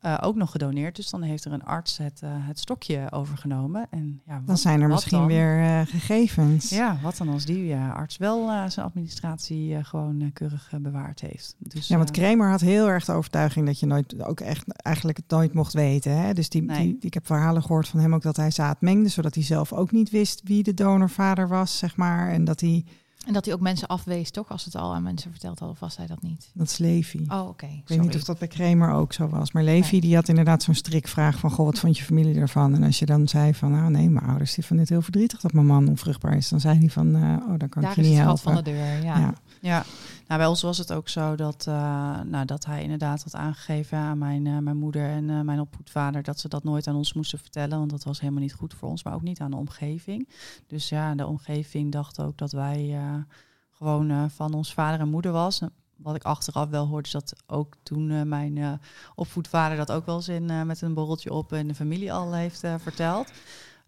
Uh, ook nog gedoneerd. Dus dan heeft er een arts het, uh, het stokje overgenomen. En ja, wat, dan zijn er misschien dan? weer uh, gegevens. Ja, wat dan als die arts wel zijn administratie gewoon keurig bewaard heeft. Dus, ja, want Kramer had heel erg de overtuiging dat je nooit ook echt eigenlijk het nooit mocht weten. Hè? Dus die, Nee. die, ik heb verhalen gehoord van hem ook dat hij zaad mengde, zodat hij zelf ook niet wist wie de donorvader was, zeg maar. En dat hij, En dat hij ook mensen afwees, toch? Als het al aan mensen verteld had, of was hij dat niet? dat is Levi. Oh, oké. Ik weet niet of dat bij Kramer ook zo was. Maar Levi Nee. die had inderdaad zo'n strikvraag van... Goh, wat vond je familie ervan? En als je dan zei van... Nou nee, mijn ouders die vinden het heel verdrietig dat mijn man onvruchtbaar is. Dan zei hij van... eh, oh, dan kan Daar ik je is niet het helpen. gat van de deur, ja. Ja. Ja, nou, bij ons was het ook zo dat, eh, nou, dat hij inderdaad had aangegeven aan mijn, eh, mijn moeder en eh, mijn opvoedvader dat ze dat nooit aan ons moesten vertellen, want dat was helemaal niet goed voor ons, maar ook niet aan de omgeving. Dus ja, de omgeving dacht ook dat wij gewoon van ons vader en moeder was. Wat ik achteraf wel hoorde, is dat ook toen mijn opvoedvader dat ook wel eens in, met een borreltje op in de familie al heeft verteld.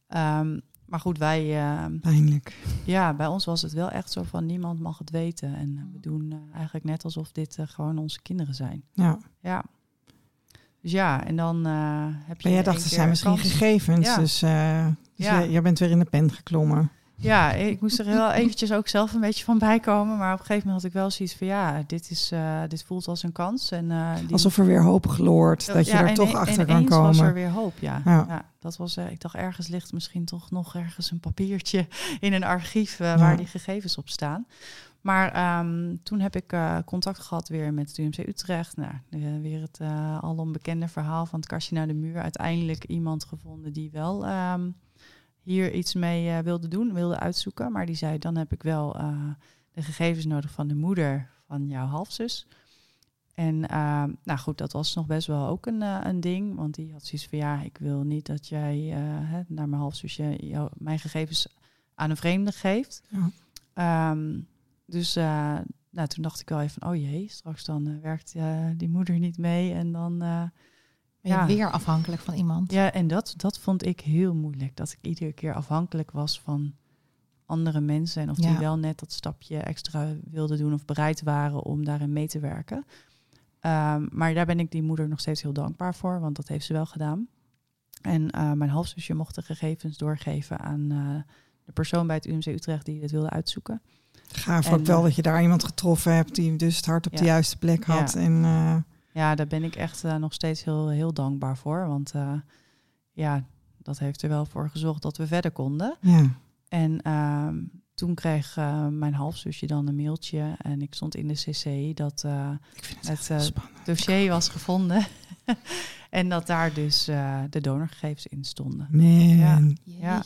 Ehm, maar goed, wij, eh, Pijnlijk. ja, bij ons was het wel echt zo van niemand mag het weten. En eh, we doen eh, eigenlijk net alsof dit eh, gewoon onze kinderen zijn. Ja. Ja. Dus ja, en dan heb je. Maar jij dacht, er zijn misschien kans. gegevens. Ja. Dus, dus Ja. jij, jij bent weer in de pen geklommen. Ja, ik moest er wel eventjes ook zelf een beetje van bijkomen. Maar op een gegeven moment had ik wel zoiets van ja, dit, is, eh, dit voelt als een kans. En, eh, die, Alsof er weer hoop gloort. Dat je Ja, er en toch in- achter kan ineens was er komen. weer hoop, ja. Ja. ja. dat was, eh, ik dacht ergens ligt misschien toch nog ergens een papiertje in een archief waar die gegevens op staan. Maar ehm, toen heb ik contact gehad weer met het UMC Utrecht. Nou, weer het uh, alom bekende verhaal van het kastje naar de muur. Uiteindelijk iemand gevonden die wel ehm, hier iets mee eh, wilde doen, wilde uitzoeken. Maar die zei, dan heb ik wel eh, de gegevens nodig van de moeder van jouw halfzus. En ehm, nou goed, dat was nog best wel ook een, eh, een ding. Want die had zoiets van, ja, ik wil niet dat jij eh, hè, naar mijn halfzusje jou, mijn gegevens aan een vreemde geeft. Ja. Ehm, dus eh, nou, toen dacht ik wel even, oh jee, straks dan eh, werkt eh, die moeder niet mee. En dan, eh, Ben je Ja. weer afhankelijk van iemand? ja, en dat, dat vond ik heel moeilijk. Dat ik iedere keer afhankelijk was van andere mensen. En of die wel net dat stapje extra wilden doen of bereid waren om daarin mee te werken. Ehm, maar daar ben ik die moeder nog steeds heel dankbaar voor, want dat heeft ze wel gedaan. En eh, mijn halfzusje mocht de gegevens doorgeven aan eh, de persoon bij het UMC Utrecht die het wilde uitzoeken. Gaaf En, ook wel eh, dat je daar iemand getroffen hebt die dus het hart op de juiste plek had. Ja. En eh, Ja, daar ben ik echt eh, nog steeds heel, heel dankbaar voor. Want eh, ja, dat heeft er wel voor gezorgd dat we verder konden. ja, En ehm, toen kreeg eh, mijn halfzusje dan een mailtje en ik stond in de cc dat ik vind het, dossier was gevonden. En dat daar dus eh, de donorgegevens in stonden. Man. Ja.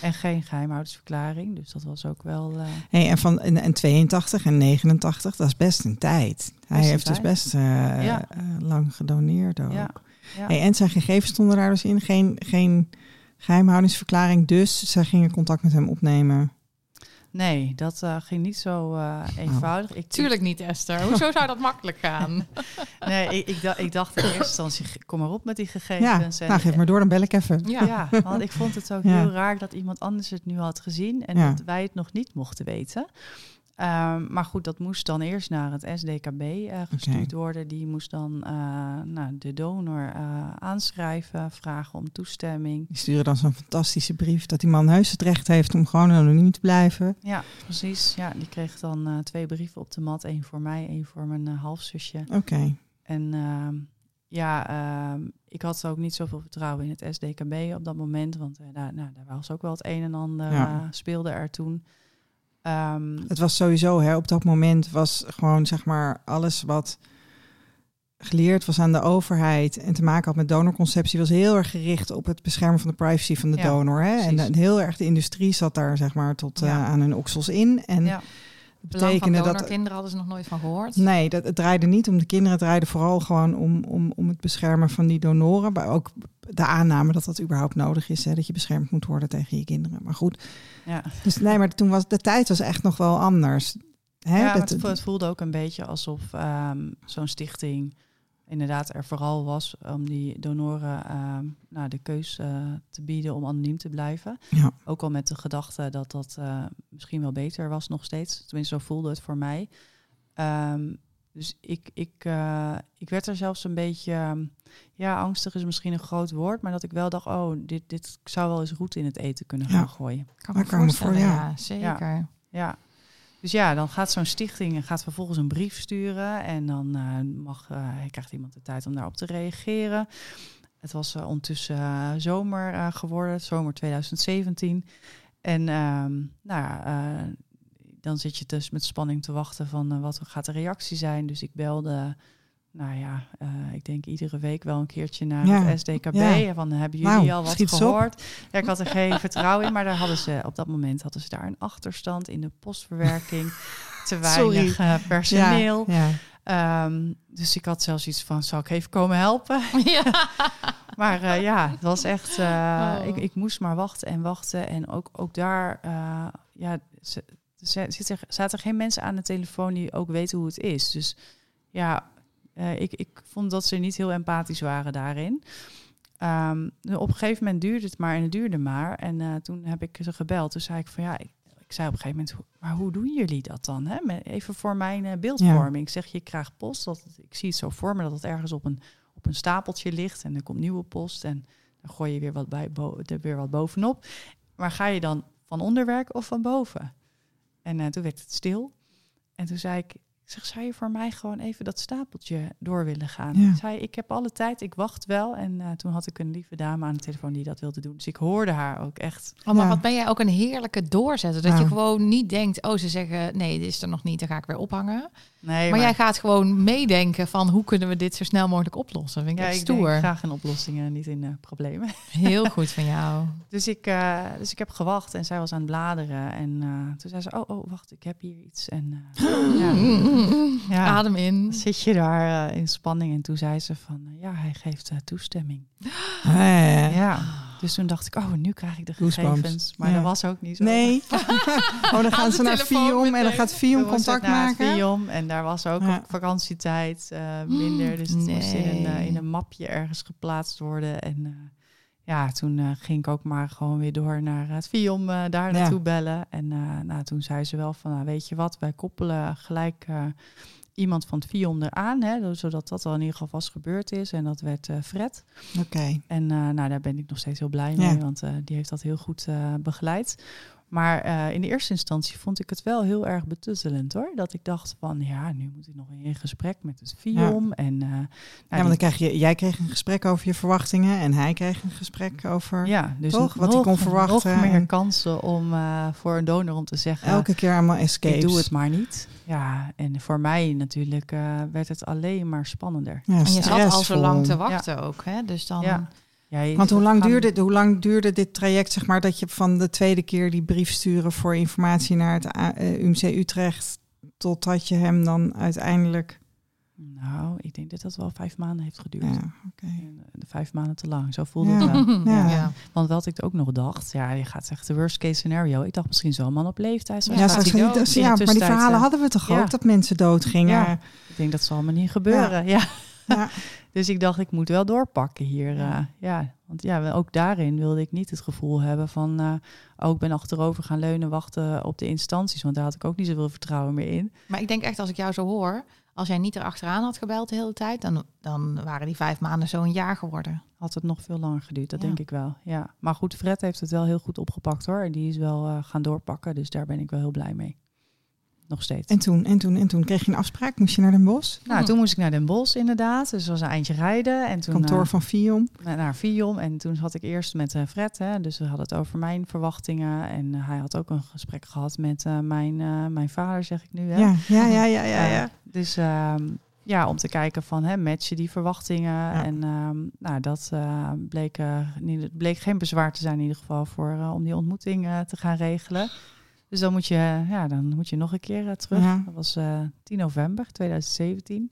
En geen geheimhoudingsverklaring. Dus dat was ook wel... eh, Hey, en van en, en 82 en 89, dat is best een tijd. Hij heeft dus best eh, Ja. lang gedoneerd ook. ja. Hey, en zijn gegevens stonden daar dus in. Geen, geen geheimhoudingsverklaring. Dus zij gingen contact met hem opnemen. Nee, dat eh, ging niet zo Oh. eh, eenvoudig. Ik, Tuurlijk niet, Esther. Hoezo zou dat makkelijk gaan? Nee, ik, ik, dacht, ik dacht in eerste instantie, kom maar op met die Ja, gegevens. En- nou geef maar door, dan bel ik even. Ja. Ja, want ik vond het ook Ja. heel raar dat iemand anders het nu had gezien en Ja. dat wij het nog niet mochten weten. Ehm, maar goed, dat moest dan eerst naar het SDKB eh, gestuurd worden. Die moest dan eh, nou, de donor eh, aanschrijven, vragen om toestemming. Die sturen dan zo'n fantastische brief dat die man heus het recht heeft om gewoon anoniem te blijven. Ja, precies. Ja, die kreeg dan twee brieven op de mat. één voor mij, één voor mijn halfzusje. Oké. En ehm, ja, ehm, ik had ook niet zoveel vertrouwen in het SDKB op dat moment. Want daar, nou, daar was ook wel het een en ander Ja. speelde er toen. Ehm, Het was sowieso, hè, op dat moment was gewoon zeg maar alles wat geleerd was aan de overheid en te maken had met donorconceptie, was heel erg gericht op het beschermen van de privacy van de Ja, donor. Hè? En, precies. eh, heel erg de industrie zat daar zeg maar tot eh, aan hun oksels in. En ja, betekende dat. donorkinderen hadden ze nog nooit van gehoord. Nee, dat, het draaide niet om de kinderen. Het draaide vooral gewoon om, om, om het beschermen van die donoren. Maar ook de aanname dat dat überhaupt nodig is. Hè, dat je beschermd moet worden tegen je kinderen. Maar goed. ja. Dus nee, maar toen was de tijd was echt nog wel anders. Hè, ja dat- het, vo- het voelde ook een beetje alsof ehm, zo'n stichting inderdaad er vooral was om die donoren ehm, nou, de keus eh, te bieden om anoniem te blijven. Ja. Ook al met de gedachte dat dat eh, misschien wel beter was nog steeds. Tenminste, zo voelde het voor mij. Ehm, dus ik, ik, eh, ik werd er zelfs een beetje, ehm, ja, angstig is misschien een groot woord, maar dat ik wel dacht, oh, dit, dit zou wel eens roet in het eten kunnen gaan Ja. gooien. Kan me kan ik me voorstellen, voor, ja. ja. Zeker. Ja. Dus ja, dan gaat zo'n stichting en gaat vervolgens een brief sturen. En dan eh, mag, eh, krijgt iemand de tijd om daarop te reageren. Het was eh, ondertussen zomer eh, geworden, zomer 2017. En ehm, nou ja, eh, dan zit je dus met spanning te wachten van eh, wat gaat de reactie zijn. Dus ik belde, nou ja, eh, ik denk iedere week wel een keertje naar Ja. het SDKB. Ja. Van hebben jullie Nou, al wat gehoord? Ja, ik had er geen vertrouwen in, maar daar hadden ze op dat moment hadden ze daar een achterstand in de postverwerking. Te weinig eh, personeel. Ehm, dus ik had zelfs iets van, zal ik even komen helpen? Ja. Maar ja, het was echt, Oh. ik, ik moest maar wachten en wachten. En ook, ook daar, ja, ze- er, zaten geen mensen aan de telefoon die ook weten hoe het is. Dus ja, eh, ik, ik vond dat ze niet heel empathisch waren daarin. Ehm, op een gegeven moment duurde het maar en het duurde maar. En eh, toen heb ik ze gebeld. Toen zei ik van ja, ik, ik zei op een gegeven moment, "Hoe- maar hoe doen jullie dat dan? Hè? Even voor mijn eh, beeldvorming. Ik zeg, je krijgt post. Dat, ik zie het zo voor me dat het ergens op een, op een stapeltje ligt. En er komt nieuwe post. En dan gooi je weer wat, bij, bo- er weer wat bovenop. Maar ga je dan van onder werken of van boven? En eh, toen werd het stil. En toen zei ik, ik zeg, zou je voor mij gewoon even dat stapeltje door willen gaan? Ja. Ik zei, ik heb alle tijd, ik wacht wel. En eh, toen had ik een lieve dame aan de telefoon die dat wilde doen. Dus ik hoorde haar ook echt. Oh, maar Ja. wat ben jij ook een heerlijke doorzetter. Dat je gewoon niet denkt, oh ze zeggen nee, dit is er nog niet, dan ga ik weer ophangen. Nee, maar, jij gaat gewoon meedenken van hoe kunnen we dit zo snel mogelijk oplossen. Vind ik ja, ik denk stoer. graag in oplossingen, niet in eh, problemen. Heel goed van jou. Dus ik, eh, dus ik heb gewacht en zij was aan het bladeren. En eh, toen zei ze, oh, oh, wacht, ik heb hier iets. En ja, ja, Adem in. zit je daar in spanning. En toen zei ze van, ja, hij geeft toestemming. Ja, dus toen dacht ik, oh, nu krijg ik de Goosebumps. gegevens. Maar Ja. dat was ook niet zo. Nee. oh, dan gaan Aan ze naar Fium en dan gaat was contact het naar het maken. Viom en daar was ook Ja. op vakantietijd eh, minder. Dus het moest in een, eh, in een mapje ergens geplaatst worden. En eh, ja, toen ging ik ook maar gewoon weer door naar het Viom daar Ja. naartoe bellen. En nou, toen zei ze wel van, nou, weet je wat, wij koppelen gelijk iemand van het Viom eraan. Hè, zodat dat al in ieder geval vast gebeurd is. En dat werd eh, Fred. Oké. En eh, nou, daar ben ik nog steeds heel blij Ja. mee, want eh, die heeft dat heel goed begeleid. Maar eh, in de eerste instantie vond ik het wel heel erg betuttelend hoor. Dat ik dacht van ja, nu moet ik nog in gesprek met het FIOM. En, eh, nou, Ja, want dan krijg je, jij kreeg een gesprek over je verwachtingen en hij kreeg een gesprek over ja, dus Toch? Wat hij nog- kon verwachten Nog meer en- kansen om eh, voor een donor om te zeggen. elke keer allemaal escapes. ik doe het maar niet. Ja, en voor mij natuurlijk eh, werd het alleen maar spannender. Ja, En je zat al zo lang te wachten ook. Hè? Dus dan... Ja. Ja, je- Want hoe lang, gaan- duurde, hoe lang duurde dit traject, zeg maar, dat je van de tweede keer die brief sturen voor informatie naar het eh, UMC Utrecht, totdat je hem dan uiteindelijk... Nou, ik denk dat dat wel vijf maanden heeft geduurd. Ja, oké. En, eh, de vijf maanden te lang, zo voelde Ja. het wel. Ja. Ja. Want wat ik ook nog dacht, ja, je gaat zeggen de worst case scenario. Ik dacht misschien zo'n man op leeftijd. Ja, Ja, dood. dus ja maar die verhalen eh, hadden we toch ja. ook, dat mensen doodgingen. Ja. Ja. Ik denk dat zal allemaal niet gebeuren. Ja. Dus ik dacht, ik moet wel doorpakken hier. Ja. Ja, ja want ja, ook daarin wilde ik niet het gevoel hebben van... eh oh, ik ben achterover gaan leunen, wachten op de instanties. Want daar had ik ook niet zoveel vertrouwen meer in. Maar ik denk echt, als ik jou zo hoor, als jij niet erachteraan had gebeld de hele tijd, dan, dan waren die vijf maanden zo een jaar geworden. Had het nog veel langer geduurd, dat Ja. denk ik wel. Ja. Maar goed, Fred heeft het wel heel goed opgepakt hoor. En die is wel eh, gaan doorpakken, dus daar ben ik wel heel blij mee. Nog steeds. En toen, en toen, en toen kreeg je een afspraak, moest je naar Den Bosch, Nou, toen moest ik naar Den Bosch inderdaad. Dus was een eindje rijden. En toen kantoor eh, van Fium. naar- Vion. En toen had ik eerst met eh, Fred. Hè, dus we hadden het over mijn verwachtingen. En eh, hij had ook een gesprek gehad met mijn, mijn vader, zeg ik nu. Hè. Ja, ja, ja, ja, ja. Ja. dus ehm, ja, om te kijken van hè, matchen die verwachtingen. Ja. En ehm, nou, dat bleek, eh, niet, het bleek geen bezwaar te zijn in ieder geval voor om die ontmoeting te gaan regelen. Dus dan moet je, ja, dan moet je nog een keer eh, terug. Ja. Dat was eh 10 november 2017.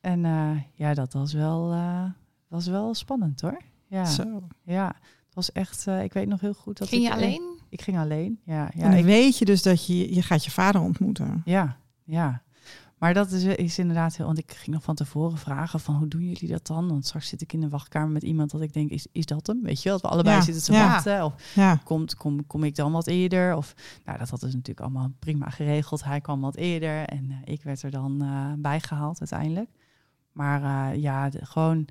En eh, ja, dat was wel, eh, was wel spannend hoor. Ja, Zo. ja. Het was echt, eh, ik weet nog heel goed dat Ging ik... je alleen? Ik ging alleen, ja. ja en dan ik- weet je dus dat je, je gaat je vader ontmoeten. ja, ja. Maar dat is, is inderdaad heel... Want ik ging nog van tevoren vragen van hoe doen jullie dat dan? Want straks zit ik in de wachtkamer met iemand dat ik denk, is, is dat hem? Weet je wel, dat we allebei Ja, zitten te wachten. Of Ja, komt, kom, kom ik dan wat eerder? Of, nou, dat hadden ze natuurlijk allemaal prima geregeld. Hij kwam wat eerder en eh, ik werd er dan eh, bijgehaald uiteindelijk. Maar eh, ja, de- gewoon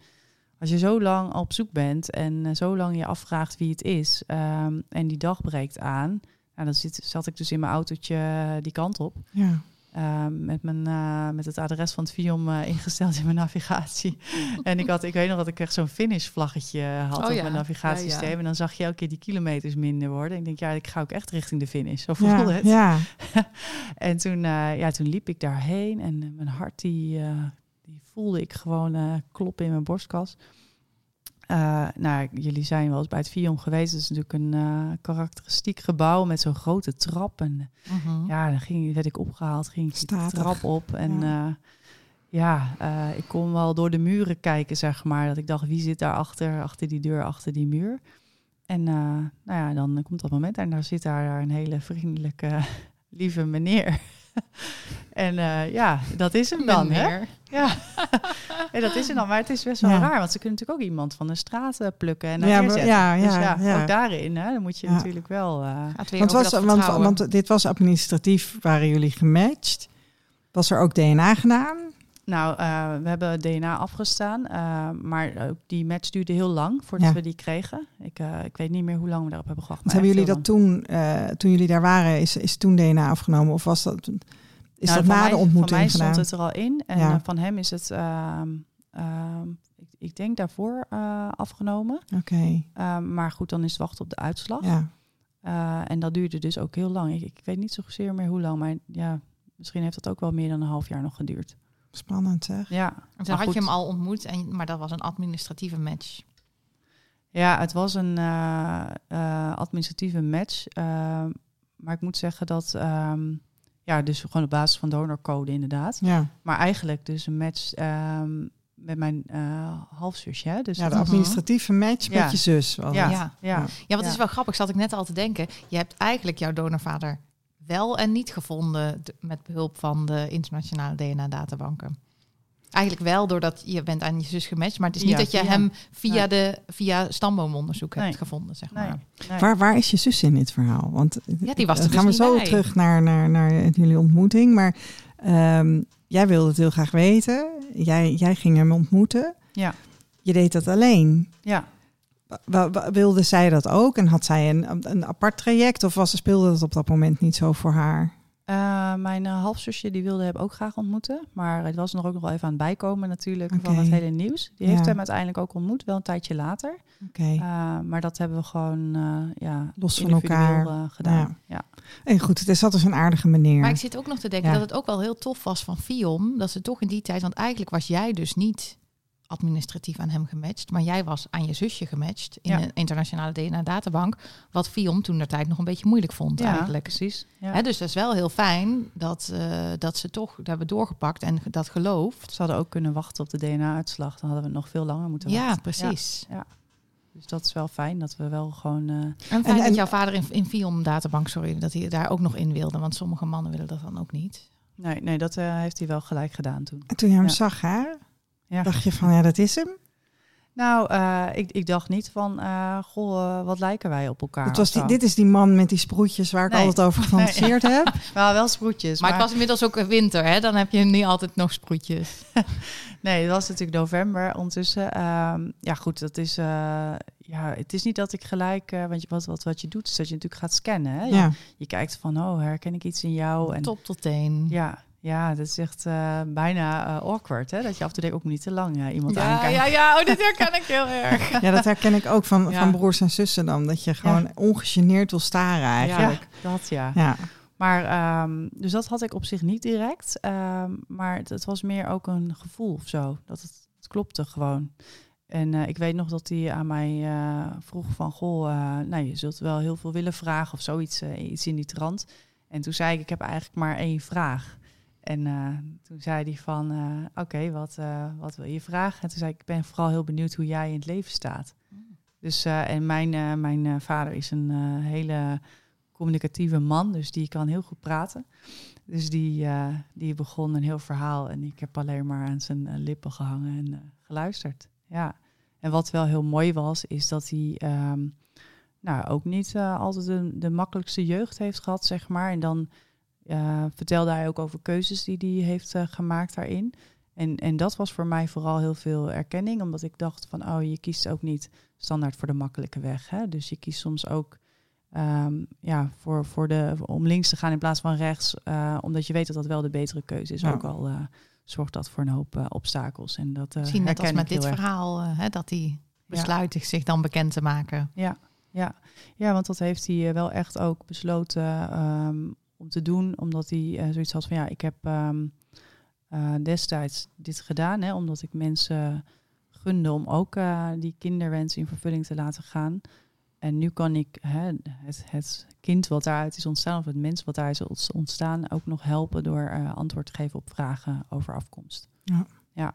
als je zo lang op zoek bent en zo lang je afvraagt wie het is ehm, en die dag breekt aan, nou, dan zit, zat ik dus in mijn autootje die kant op. ja. Ehm, met, mijn, eh, met het adres van het Viom eh, ingesteld in mijn navigatie. en ik, had, ik weet nog dat ik echt zo'n finish vlaggetje had Oh op ja, mijn navigatiesysteem. ja, ja. En dan zag je elke keer die kilometers minder worden. Ik denk, ja, ik ga ook echt richting de finish. Zo voelde het. ja. En toen, eh, ja, toen liep ik daarheen en eh, mijn hart die, eh, die voelde ik gewoon eh, kloppen in mijn borstkas. Eh, nou, jullie zijn wel eens bij het Viom geweest. Het is natuurlijk een eh, karakteristiek gebouw met zo'n grote trap. En Mhm. ja, dan ging, werd ik opgehaald, ging ik Statig. trap op. En Ja. eh, ik kon wel door de muren kijken, zeg maar. Dat ik dacht, wie zit daar achter, achter die deur, achter die muur? En eh, nou ja, dan komt dat moment en daar zit daar een hele vriendelijke, lieve meneer. en eh, ja, dat is hem dan, hè? Ja. dat is hem dan. Maar het is best wel Ja. raar, want ze kunnen natuurlijk ook iemand van de straat eh, plukken en Ja, ja, maar- ja, dus ja, ja, ook daarin, hè, dan moet je natuurlijk wel... eh, Want, was, want, want dit was administratief, waren jullie gematcht. Was er ook DNA gedaan? Nou, eh, we hebben DNA afgestaan, eh, maar ook die match duurde heel lang voordat Ja. we die kregen. Ik, eh, ik weet niet meer hoe lang we daarop hebben gewacht. Maar hebben jullie dat toen, toen jullie daar waren, is, is toen DNA afgenomen? Of was dat, is dat Nou, van na mij- de ontmoeting Van mij gedaan? stond het er al in en Ja. van hem is het, ehm, ehm, ik, ik denk daarvoor afgenomen. Oké, Ehm, maar goed, dan is het wachten op de uitslag. ja. En dat duurde dus ook heel lang. Ik, ik weet niet zozeer meer hoe lang, maar ja, misschien heeft dat ook wel meer dan een half jaar nog geduurd. Spannend zeg. Ja, En toen had goed. je hem al ontmoet, en, maar dat was een administratieve match. Ja, het was een eh, eh, administratieve match. eh, maar ik moet zeggen dat, ehm, ja, dus gewoon op basis van donorcode inderdaad. Ja, Maar eigenlijk dus een match ehm, met mijn eh halfzusje. Hè? Dus ja de dat- administratieve match Ja. met je zus. Ja, ja, Ja. ja, Ja. is wel grappig, zat ik net al te denken. Je hebt eigenlijk jouw donorvader wel en niet gevonden met behulp van de internationale DNA-databanken. Eigenlijk wel, doordat je bent aan je zus gematcht, maar het is niet Ja, dat je via- hem via, Nee. de, via stamboomonderzoek hebt Nee. gevonden, zeg Nee, maar. nee. Waar, waar is je zus in dit verhaal? Want Ja, die was er dan dus gaan we niet zo bij. terug naar, naar, naar jullie ontmoeting. Maar ehm, jij wilde het heel graag weten. Jij, jij ging hem ontmoeten. Ja. Je deed dat alleen. ja. Wilde zij dat ook? En had zij een, een apart traject? Of was, speelde dat op dat moment niet zo voor haar? Eh, mijn eh, halfzusje die wilde hem ook graag ontmoeten. Maar het was nog ook nog wel even aan het bijkomen natuurlijk van het hele nieuws. Die heeft hem uiteindelijk ook ontmoet, wel een tijdje later. Oké. Eh, maar dat hebben we gewoon eh, ja, Los van elkaar. eh, gedaan. Ja. En goed, het is dus een aardige meneer. Maar ik zit ook nog te denken Ja. dat het ook wel heel tof was van Fiom. Dat ze toch in die tijd, want eigenlijk was jij dus niet administratief aan hem gematcht. Maar jij was aan je zusje gematcht in Ja. een internationale DNA-databank. Wat Fiom toen de tijd nog een beetje moeilijk vond Ja, eigenlijk. precies. Ja. Hè, dus dat is wel heel fijn dat, eh, dat ze toch dat hebben doorgepakt en dat gelooft. Ze hadden ook kunnen wachten op de DNA-uitslag. Dan hadden we nog veel langer moeten Ja, wachten. precies. Dus dat is wel fijn dat we wel gewoon... eh, En fijn En- en- dat jouw vader in, in Fiom-databank, sorry, dat hij daar ook nog in wilde. Want sommige mannen willen dat dan ook niet. nee, nee, dat eh, heeft hij wel gelijk gedaan toen. En toen je hem Ja. zag, hè, Ja. dacht je van, ja, dat is hem. Nou, eh, ik, ik dacht niet van, eh, goh, eh, wat lijken wij op elkaar. Het was die, dit is die man met die sproetjes waar ik Nee. altijd over gefantaseerd heb. Wel, wel sproetjes. Maar, het was inmiddels ook winter, hè? Dan heb je niet altijd nog sproetjes. Nee, het was natuurlijk november ondertussen. Ehm, ja, goed, dat is... eh, ja, het is niet dat ik gelijk... eh, want je, wat, wat, wat je doet, is dat je natuurlijk gaat scannen. Hè? Je, Ja, je kijkt van, oh, herken ik iets in jou? En, Top tot teen. Ja, ja, dat is echt eh, bijna eh, awkward. Hè? Dat je af en toe denkt, ook niet te lang eh, iemand ja, aankijkt. ja, ja. Oh, dit herken ik heel erg. ja, dat herken ik ook van, Ja. van broers en zussen dan. Dat je gewoon ongegeneerd wil staren eigenlijk. Ja, dat ja. Ja. Maar ehm, dus dat had ik op zich niet direct. Ehm, maar het, het was meer ook een gevoel of zo. Dat het, het klopte gewoon. En eh, ik weet nog dat hij aan mij eh, vroeg van... Goh, eh, nou, je zult wel heel veel willen vragen of zoiets, eh, iets in die trant. En toen zei ik, ik heb eigenlijk maar één vraag. En eh, toen zei hij van, eh, oké, wat, eh, wat wil je vragen? En toen zei ik, ik ben vooral heel benieuwd hoe jij in het leven staat. Dus, en mijn, mijn vader is een hele communicatieve man, dus die kan heel goed praten. Dus die, die begon een heel verhaal en ik heb alleen maar aan zijn lippen gehangen en geluisterd. Ja. En wat wel heel mooi was, is dat hij um, nou, ook niet altijd de, de, makkelijkste jeugd heeft gehad, zeg maar. En dan vertelde hij ook over keuzes die hij heeft gemaakt daarin. En, en dat was voor mij vooral heel veel erkenning, omdat ik dacht van, oh, je kiest ook niet standaard voor de makkelijke weg. Hè? Dus je kiest soms ook um, ja, voor, voor de, om links te gaan in plaats van rechts, uh, omdat je weet dat dat wel de betere keuze is. Ja. Ook al uh, zorgt dat voor een hoop uh, obstakels. En dat, Misschien net als met dit verhaal, hè, dat hij besluit ja. zich dan bekend te maken. Ja, ja. ja want dat heeft hij wel echt ook besloten um, om te doen, omdat hij zoiets had van ja, ik heb um, destijds dit gedaan, hè, omdat ik mensen gunde om ook die kinderwens in vervulling te laten gaan. En nu kan ik hè, het, het, kind wat daaruit is ontstaan, of het mens wat daar is ontstaan, ook nog helpen door antwoord te geven op vragen over afkomst. Ja. ja.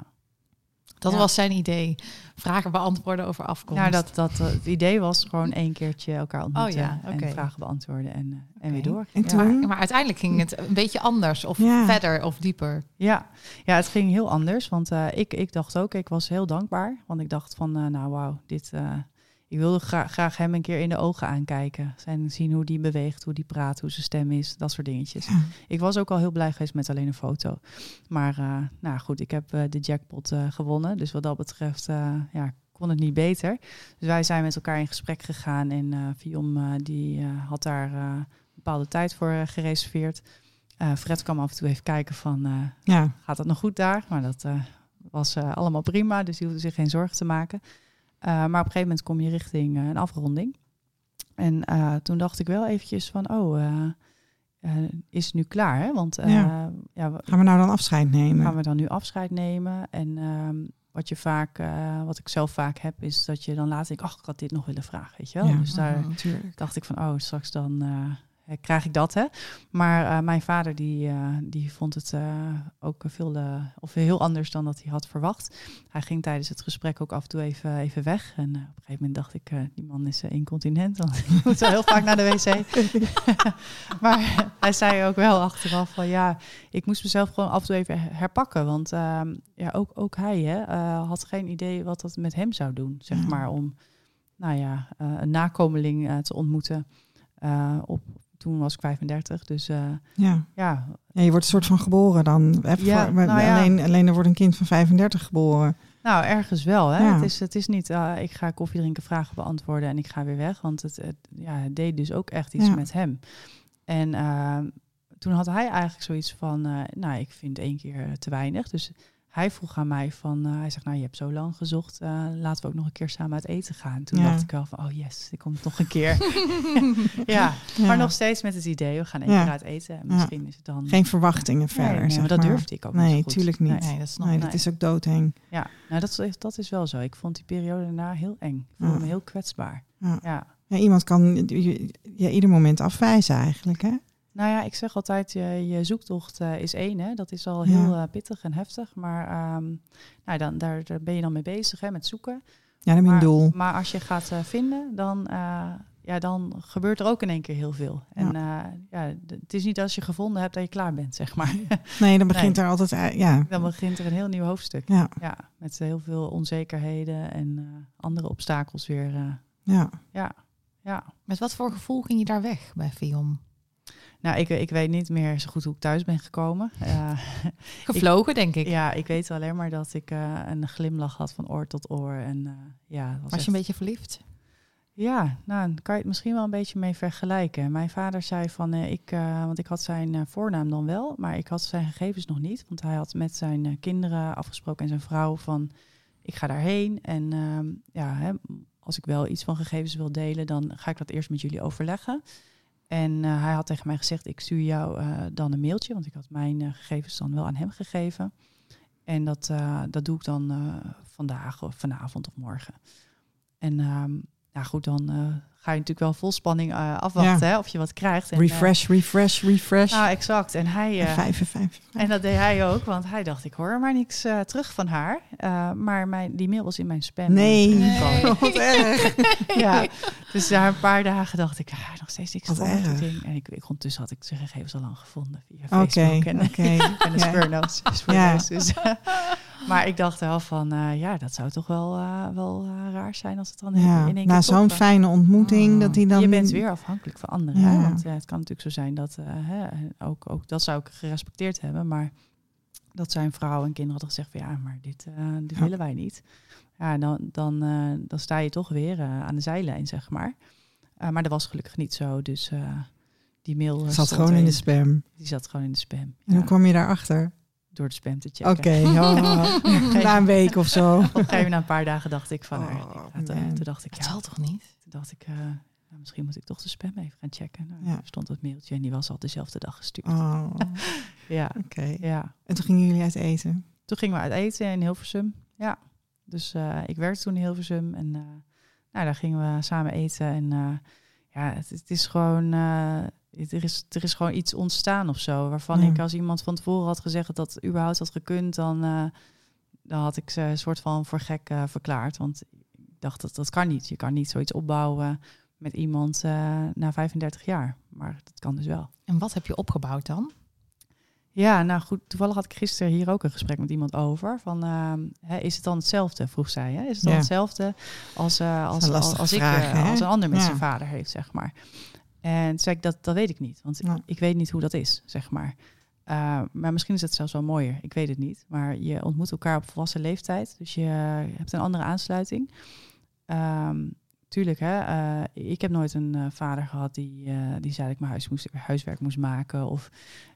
Dat ja. was zijn idee. Vragen beantwoorden over afkomst. Nou, dat, dat, uh, het idee was gewoon één keertje elkaar ontmoeten oh, ja, okay. en vragen beantwoorden en, okay. en weer door. En toen? Maar, maar, uiteindelijk ging het een beetje anders of verder of dieper. Ja. ja, het ging heel anders. Want ik, ik dacht ook, ik was heel dankbaar. Want ik dacht van, nou wauw, dit ik wilde gra graag hem een keer in de ogen aankijken. En zien hoe die beweegt, hoe die praat, hoe zijn stem is, dat soort dingetjes. Ja. Ik was ook al heel blij geweest met alleen een foto. Maar uh, nou goed, ik heb uh, de jackpot uh, gewonnen. Dus wat dat betreft ja, kon het niet beter. Dus wij zijn met elkaar in gesprek gegaan. En Vion die had daar een bepaalde tijd voor gereserveerd. Fred kwam af en toe even kijken van, ja. gaat het nog goed daar? Maar dat was allemaal prima, dus die hoefde zich geen zorgen te maken. Uh, maar op een gegeven moment kom je richting uh, een afronding. En uh, toen dacht ik wel eventjes van, oh, is het nu klaar? Hè? Want ja. ja. gaan we nou dan afscheid nemen? Gaan we dan nu afscheid nemen? En um, wat je vaak, wat ik zelf vaak heb, is dat je dan later denkt, ach, ik had dit nog willen vragen, weet je wel? Ja, dus daar dacht ik van, oh, straks dan krijg ik dat. Hè? Maar uh, mijn vader die, uh, die vond het ook veel, of heel anders dan dat hij had verwacht. Hij ging tijdens het gesprek ook af en toe even, even weg. En op een gegeven moment dacht ik, die man is incontinent, want hij moet wel heel vaak naar de wc. maar hij zei ook wel achteraf van ja, ik moest mezelf gewoon af en toe even herpakken. Want ehm, ja, ook, ook hij hè, had geen idee wat dat met hem zou doen, zeg maar, om nou ja, een nakomeling te ontmoeten. Uh, op toen was ik 35. Dus uh, ja. ja. ja. je wordt een soort van geboren dan. Ja, voor, nou ja. alleen, alleen er wordt een kind van 35 geboren. Nou, ergens wel. Hè? Ja. Het, is, het is niet, uh, ik ga koffie drinken, vragen beantwoorden en ik ga weer weg. Want het, het, ja, het deed dus ook echt iets met hem. En uh, toen had hij eigenlijk zoiets van, nou, ik vind één keer te weinig. Dus hij vroeg aan mij van, uh, hij zegt, nou je hebt zo lang gezocht, uh, laten we ook nog een keer samen uit eten gaan. Toen ja. dacht ik wel van, oh yes, ik kom nog een keer. ja. ja. maar nog steeds met het idee, we gaan één keer uit eten en misschien is het dan... Geen verwachtingen verder, nee, nee, maar dat durfde ik ook nee, niet tuurlijk niet. Nee, dat, is nog, nee, dat is ook doodheen. Ja, nou dat is, dat is wel zo. Ik vond die periode daarna heel eng. Ik voelde me heel kwetsbaar. Ja. Ja. iemand kan je ieder moment afwijzen eigenlijk, hè? Nou ja, ik zeg altijd, je, je zoektocht uh, is één. Hè? Dat is al heel uh, pittig en heftig. Maar um, nou, dan, daar, daar, ben je dan mee bezig hè, met zoeken. Ja, dat is mijn doel. Maar als je gaat uh, vinden, dan, ja, dan gebeurt er ook in één keer heel veel. En ja. ja, het is niet als je gevonden hebt dat je klaar bent, zeg maar. Nee, dan begint nee. er altijd... ja. Dan begint er een heel nieuw hoofdstuk. Ja. ja met heel veel onzekerheden en andere obstakels weer. ja. ja. Ja. Met wat voor gevoel ging je daar weg bij Vion? Nou, ik, ik weet niet meer zo goed hoe ik thuis ben gekomen. Uh, Gevlogen, denk ik. Ja, ik weet alleen maar dat ik uh, een glimlach had van oor tot oor. En, uh, ja, was, was je een beetje verliefd? Ja, nou, kan je het misschien wel een beetje mee vergelijken. Mijn vader zei van, ik, want ik had zijn voornaam dan wel, maar ik had zijn gegevens nog niet. Want hij had met zijn kinderen afgesproken en zijn vrouw van, ik ga daarheen. En ehm, ja, hè, als ik wel iets van gegevens wil delen, dan ga ik dat eerst met jullie overleggen. En uh, hij had tegen mij gezegd, ik stuur jou uh, dan een mailtje, want ik had mijn uh, gegevens dan wel aan hem gegeven. En dat, dat doe ik dan vandaag of vanavond of morgen. En, ehm, nou goed, dan eh, ga je natuurlijk wel vol spanning eh, afwachten hè, of je wat krijgt. En, eh, refresh, refresh, refresh. nou, exact. En hij... En vijf en vijf. en dat deed hij ook, want hij dacht, ik hoor maar niks eh, terug van haar. Maar mijn, die mail was in mijn spam. Nee. terechtgekomen. Wat erg. Ja, dus na een paar dagen dacht ik, ah, nog steeds niks Wat erg. ding. En ik, ik ondertussen had ik zijn gegevens al lang gevonden via Facebook en, de. Spurnotes. Ja. Dus, maar ik dacht wel van, ja, dat zou toch wel, wel raar zijn als het dan in- Ja, in één keer na zo'n fijne ontmoeting, Dat hij dan... Je bent weer afhankelijk van anderen. Hè? Want het kan natuurlijk zo zijn dat, eh, hè, ook, ook dat zou ik gerespecteerd hebben, maar dat zijn vrouwen en kinderen hadden gezegd van ja, maar dit, eh, dit Ja. willen wij niet. Ja, dan, dan, eh, dan sta je toch weer aan de zijlijn, zeg maar. Maar dat was gelukkig niet zo, dus die mail zat gewoon in de spam. Die zat gewoon in de spam. En hoe kwam je daarachter? Door de spam te checken. Oké, oh, na een week of zo. Op een gegeven moment, na een paar dagen, dacht ik van, Oh, ik- toen, man. toen dacht ik, Het ja, zal toch niet? toen dacht ik, eh, nou, misschien moet ik toch de spam even gaan checken. Nou, Ja. Stond dat mailtje en die was al dezelfde dag gestuurd. Oh, Ja, oké. ja. En toen gingen jullie uit eten? Toen gingen we uit eten in Hilversum. Ja. Dus eh, ik werkte toen in Hilversum. En eh, nou, daar gingen we samen eten. En eh, ja, het, het is gewoon... er, is, er is gewoon iets ontstaan of zo. Waarvan Ja. ik als iemand van tevoren had gezegd dat dat überhaupt had gekund... dan, eh, dan had ik ze een soort van voor gek eh, verklaard. Want ik dacht, dat, dat kan niet. Je kan niet zoiets opbouwen met iemand eh, na 35 jaar. Maar dat kan dus wel. En wat heb je opgebouwd dan? Ja, nou goed, toevallig had ik gisteren hier ook een gesprek met iemand over. Van, ehm, hè, is het dan hetzelfde, vroeg zij. Hè? Is het dan Ja. hetzelfde als, als, een als, als ik, vraag, als een ander met Ja. zijn vader heeft, zeg maar. En toen zei ik, dat, dat weet ik niet. Want Ja. ik weet niet hoe dat is, zeg maar. Uh, maar misschien is het zelfs wel mooier. Ik weet het niet. Maar je ontmoet elkaar op volwassen leeftijd. Dus je hebt een andere aansluiting. Um, tuurlijk, hè, uh, ik heb nooit een uh, vader gehad die, die zei dat ik mijn huis moest, huiswerk moest maken. Of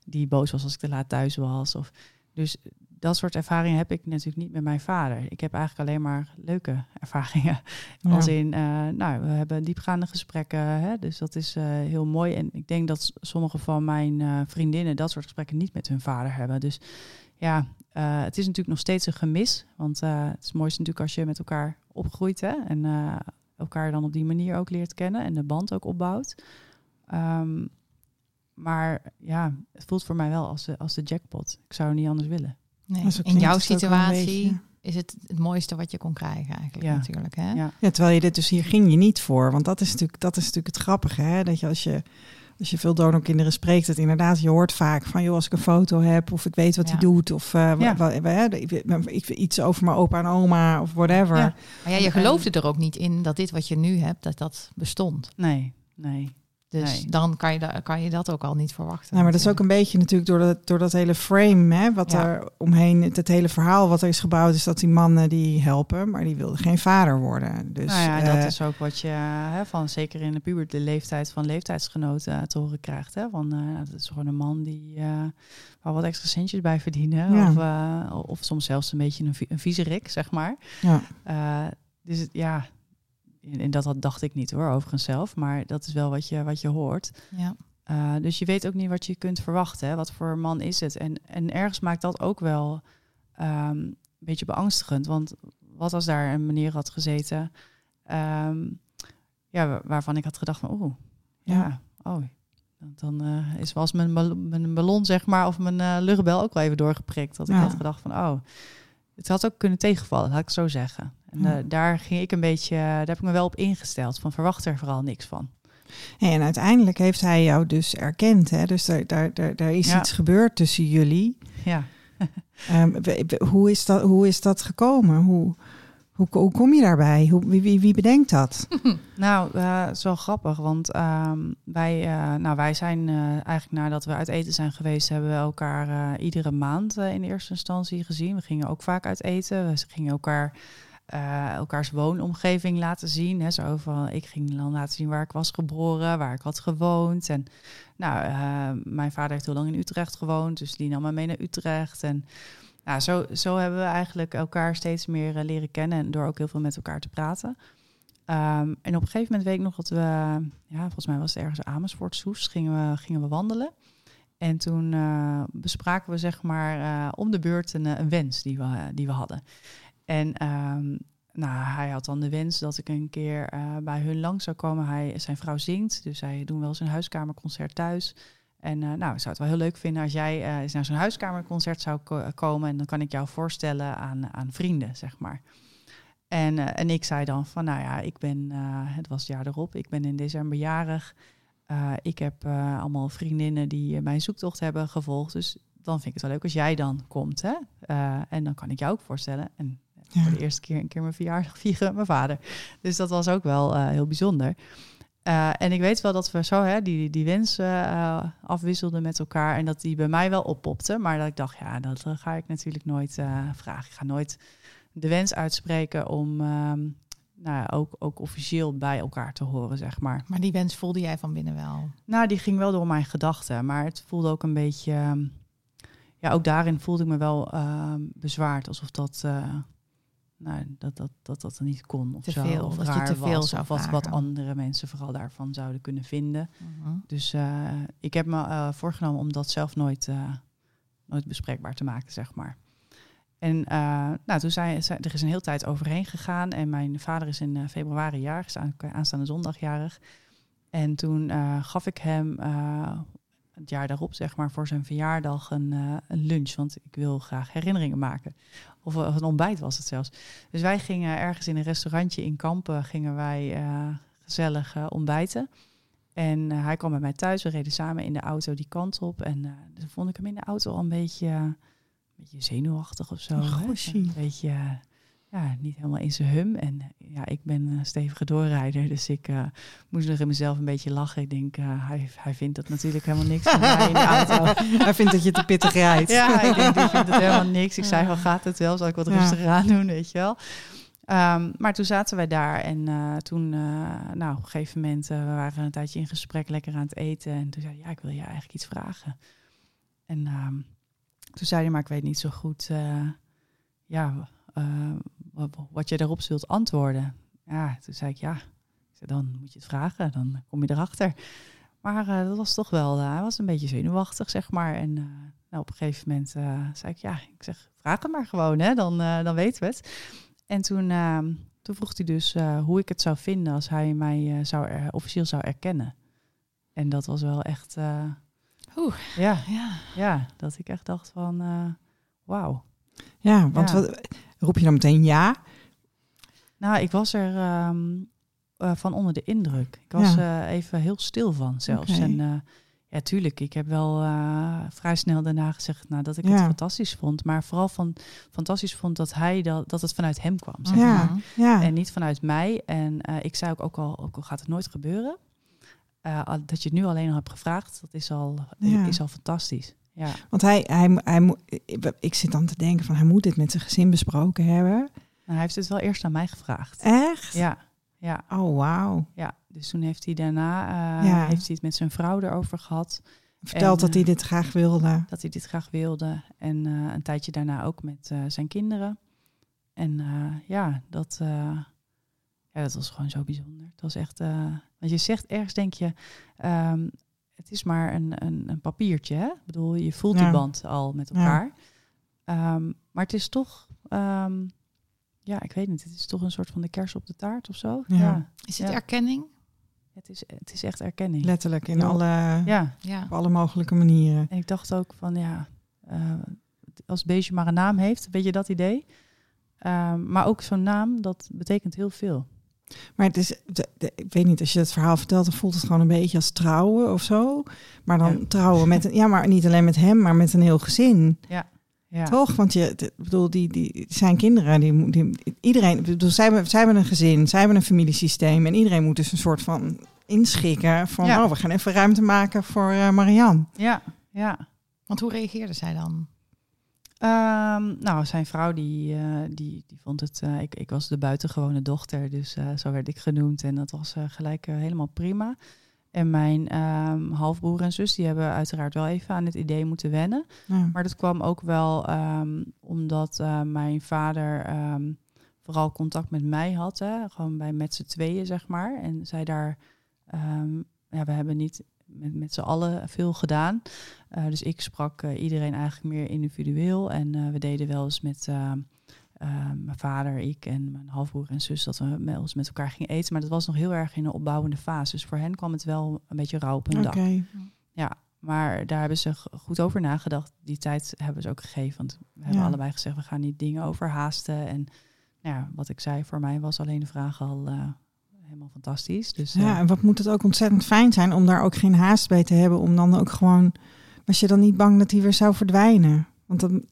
die boos was als ik te laat thuis was. Of, dus dat soort ervaringen heb ik natuurlijk niet met mijn vader. Ik heb eigenlijk alleen maar leuke ervaringen. Ja. Als in, uh, nou, we hebben diepgaande gesprekken. Hè, dus dat is uh, heel mooi. En ik denk dat sommige van mijn uh, vriendinnen dat soort gesprekken niet met hun vader hebben. Dus ja, het is natuurlijk nog steeds een gemis. Want het is mooiste natuurlijk als je met elkaar opgroeit. Hè, en elkaar dan op die manier ook leert kennen. En de band ook opbouwt. Um, maar ja, het voelt voor mij wel als de, als de jackpot. Ik zou het niet anders willen. Nee. In jouw situatie is het het mooiste wat je kon krijgen eigenlijk ja. natuurlijk. Hè? Ja. ja, terwijl je dit dus hier ging je niet voor. Want dat is natuurlijk, dat is natuurlijk het grappige. Hè? Dat je als je als je veel donorkinderen spreekt, het inderdaad, je hoort vaak van, joh, als ik een foto heb of ik weet wat hij doet of uh, ja. ik, iets over mijn opa en oma of whatever. Ja. Maar ja, je geloofde er ook niet in dat dit wat je nu hebt, dat dat bestond. Nee, nee. Dus nee. dan kan je, da kan je dat ook al niet verwachten. Nou, maar dat is ook een beetje natuurlijk door dat, door dat hele frame, hè, wat ja. er omheen, het, het, hele verhaal wat er is gebouwd, is dat die mannen die helpen, maar die wilden geen vader worden. Dus, nou ja, uh, dat is ook wat je hè, van, zeker in de puber, de leeftijd van leeftijdsgenoten uh, te horen krijgt. Hè, van, uh, dat is gewoon een man die uh, wel wat extra centjes bij verdienen. Ja. Of, uh, of soms zelfs een beetje een, een viezerik, zeg maar. Ja. Dus ja, en dat dacht ik niet hoor, overigens zelf. Maar dat is wel wat je, wat je hoort. Ja. Uh, dus je weet ook niet wat je kunt verwachten. Hè? Wat voor man is het? En, en ergens maakt dat ook wel um, een beetje beangstigend. Want wat als daar een meneer had gezeten... Um, ja, waarvan ik had gedacht van... Oeh, ja, ja oh... Dan uh, is was mijn, ballon, mijn ballon, zeg maar, of mijn uh, luchtbel ook wel even doorgeprikt. Dat ik had gedacht van, oh, het had ook kunnen tegenvallen, laat ik zo zeggen. En uh, daar ging ik een beetje, daar heb ik me wel op ingesteld. Van verwacht er vooral niks van. En uiteindelijk heeft hij jou dus erkend. Hè? Dus daar, daar, daar, daar is ja. iets gebeurd tussen jullie. Ja. um, hoe, is dat, hoe is dat gekomen? Hoe, hoe, hoe kom je daarbij? Hoe, wie, wie, wie bedenkt dat? nou, uh, het is wel grappig, want um, wij, uh, nou, wij zijn eigenlijk nadat we uit eten zijn geweest, hebben we elkaar iedere maand in eerste instantie gezien. We gingen ook vaak uit eten. We gingen elkaar uh, elkaars woonomgeving laten zien. Hè. Zo van, ik ging dan laten zien waar ik was geboren, waar ik had gewoond. En nou, uh, mijn vader heeft heel lang in Utrecht gewoond, dus die nam me mee naar Utrecht. En nou, zo, zo hebben we eigenlijk elkaar steeds meer uh, leren kennen en door ook heel veel met elkaar te praten. Um, en op een gegeven moment weet ik nog dat we, ja, volgens mij was het ergens Amersfoort, Soes, gingen we, gingen we wandelen. En toen bespraken we zeg maar om de beurt een, een wens die we, die we hadden. En um, nou, hij had dan de wens dat ik een keer eh, bij hun langs zou komen. Hij, zijn vrouw zingt, dus zij doen wel eens een huiskamerconcert thuis. En uh, nou, ik zou het wel heel leuk vinden als jij uh, eens naar zo'n huiskamerconcert zou ko komen. En dan kan ik jou voorstellen aan, aan vrienden, zeg maar. En, en ik zei dan van, nou ja, ik ben, het was het jaar erop, ik ben in december jarig. ik heb allemaal vriendinnen die mijn zoektocht hebben gevolgd. Dus dan vind ik het wel leuk als jij dan komt. Hè? en dan kan ik jou ook voorstellen. En ja. voor de eerste keer een keer mijn verjaardag vieren met mijn vader. Dus dat was ook wel heel bijzonder. Uh, en ik weet wel dat we zo hè, die, die wensen uh, afwisselden met elkaar. En dat die bij mij wel oppopte. Maar dat ik dacht, ja, dat ga ik natuurlijk nooit vragen. Ik ga nooit de wens uitspreken om um, nou, ook, ook officieel bij elkaar te horen, zeg maar. Maar die wens voelde jij van binnen wel? Nou, die ging wel door mijn gedachten. Maar het voelde ook een beetje... Um, ja, ook daarin voelde ik me wel bezwaard. Alsof dat nou, dat, dat, dat dat niet kon. Of te zo, veel, of dat je te veel was, zou of wat, wat andere mensen vooral daarvan zouden kunnen vinden. Uh -huh. Dus uh, ik heb me uh, voorgenomen om dat zelf nooit, uh, nooit bespreekbaar te maken, zeg maar. En nou, toen zei, er is een hele tijd overheen gegaan. En mijn vader is in februari jarig, aanstaande zondag jarig. En toen gaf ik hem het jaar daarop, zeg maar, voor zijn verjaardag een, een, lunch. Want ik wil graag herinneringen maken. Of, of, een ontbijt was het zelfs. Dus wij gingen ergens in een restaurantje in Kampen, gingen wij uh, gezellig uh, ontbijten. En hij kwam bij mij thuis, we reden samen in de auto die kant op. En dus vond ik hem in de auto al een beetje, een beetje zenuwachtig of zo. Een beetje ja, niet helemaal in zijn hum. En ja, ik ben een stevige doorrijder, dus ik uh, moest nog in mezelf een beetje lachen. Ik denk, uh, hij, hij vindt dat natuurlijk helemaal niks van mij in de auto. hij vindt dat je te pittig rijdt. ja, ik denk, die vindt het helemaal niks. Ik zei, van gaat het wel? Zal ik wat ja. rustiger aan doen, weet je wel? Um, maar toen zaten wij daar en uh, toen, nou, op een gegeven moment, we waren een tijdje in gesprek, lekker aan het eten. En toen zei hij, ja, ik wil je eigenlijk iets vragen. En um, toen zei hij, maar ik weet niet zo goed, ja, uh, wat, je daarop zult antwoorden. Ja, toen zei ik ja, ik zei, dan moet je het vragen, dan kom je erachter. Maar uh, dat was toch wel, uh, hij was een beetje zenuwachtig, zeg maar. En nou, op een gegeven moment zei ik ja, ik zeg, vraag het maar gewoon, hè, dan, dan weten we het. En toen, ehm, toen vroeg hij dus hoe ik het zou vinden als hij mij zou er, officieel zou erkennen. En dat was wel echt, Oeh, ja, ja. ja, dat ik echt dacht van, wauw. Ja, want ja. Wat, roep je dan meteen ja? Nou, ik was er um, uh, van onder de indruk. Ik was ja. uh, even heel stil van zelfs. Okay. En uh, ja, tuurlijk, ik heb wel vrij snel daarna gezegd nou, dat ik ja. het fantastisch vond. Maar vooral van fantastisch vond dat hij dat, dat het vanuit hem kwam. Zeg ja. maar. ja. En niet vanuit mij. En ik zei ook, ook al, ook al gaat het nooit gebeuren. dat je het nu alleen al hebt gevraagd, dat is al, is al fantastisch. Ja. Want hij, hij, hij, ik zit dan te denken van hij moet dit met zijn gezin besproken hebben. Nou, hij heeft het wel eerst aan mij gevraagd. Echt? Ja. ja. Oh, wauw. Ja, dus toen heeft hij daarna uh, ja. heeft hij het met zijn vrouw erover gehad. Verteld en, dat hij dit graag wilde. Dat hij dit graag wilde. En uh, een tijdje daarna ook met uh, zijn kinderen. En ja, dat, ja, dat was gewoon zo bijzonder. Het was echt, want je zegt ergens denk je, um, het is maar een, een, een, papiertje. Hè? Ik bedoel, je voelt ja. die band al met elkaar. Ja. Um, maar het is toch, um, ja, ik weet niet, het is toch een soort van de kers op de taart of zo. Ja. ja. Is het erkenning? Het is, het is echt erkenning. Letterlijk, in alle, ja. op alle mogelijke manieren. En ik dacht ook van, ja, uh, als het beestje maar een naam heeft, weet je dat idee? Um, maar ook zo'n naam, dat betekent heel veel. Maar het is, ik weet niet, als je het verhaal vertelt, dan voelt het gewoon een beetje als trouwen of zo. Maar dan ja. trouwen met een, ja, maar niet alleen met hem, maar met een heel gezin. Ja. ja. Toch? Want je, ik bedoel, die, die zijn kinderen, die, die iedereen, bedoel, zij hebben, zij hebben een gezin, zij hebben een familiesysteem en iedereen moet dus een soort van inschikken van, ja. oh, we gaan even ruimte maken voor uh, Marianne. Ja, ja. Want hoe reageerde zij dan? Um, nou, zijn vrouw die, uh, die, die vond het. Uh, ik, ik was de buitengewone dochter, dus uh, zo werd ik genoemd. En dat was gelijk helemaal prima. En mijn um, halfbroer en zus die hebben uiteraard wel even aan het idee moeten wennen. Ja. Maar dat kwam ook wel um, omdat mijn vader vooral contact met mij had. Hè, gewoon bij met z'n tweeën, zeg maar. En zij daar. ja, we hebben niet met, met z'n allen veel gedaan. Uh, dus ik sprak uh, iedereen eigenlijk meer individueel. En uh, we deden wel eens met mijn vader, ik en mijn halfbroer en zus, dat we met, ons met elkaar gingen eten. Maar dat was nog heel erg in een opbouwende fase. Dus voor hen kwam het wel een beetje rauw op hun dak. Ja, maar daar hebben ze goed over nagedacht. Die tijd hebben ze ook gegeven. Want we hebben allebei gezegd, we gaan niet dingen overhaasten. En nou ja, wat ik zei, voor mij was alleen de vraag al helemaal fantastisch. Dus, ja, en wat moet het ook ontzettend fijn zijn om daar ook geen haast bij te hebben. Om dan ook gewoon, was je dan niet bang dat hij weer zou verdwijnen? Want dan...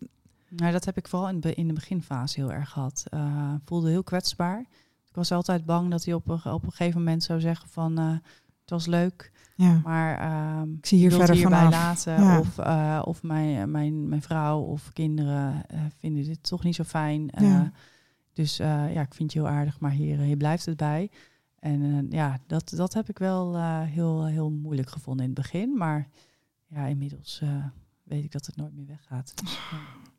Nou, dat heb ik vooral in, in de beginfase heel erg gehad. Uh, voelde heel kwetsbaar. Ik was altijd bang dat hij op een, op een gegeven moment zou zeggen van... Uh, het was leuk, ja. maar uh, ik zie hier verder hierbij laten. Of, uh, of mijn, mijn, mijn vrouw of kinderen vinden dit toch niet zo fijn. Ja. Dus ja, ik vind je heel aardig, maar hier, hier blijft het bij. En ja, dat, dat heb ik wel heel, heel moeilijk gevonden in het begin. Maar ja, inmiddels weet ik dat het nooit meer weggaat. Dus,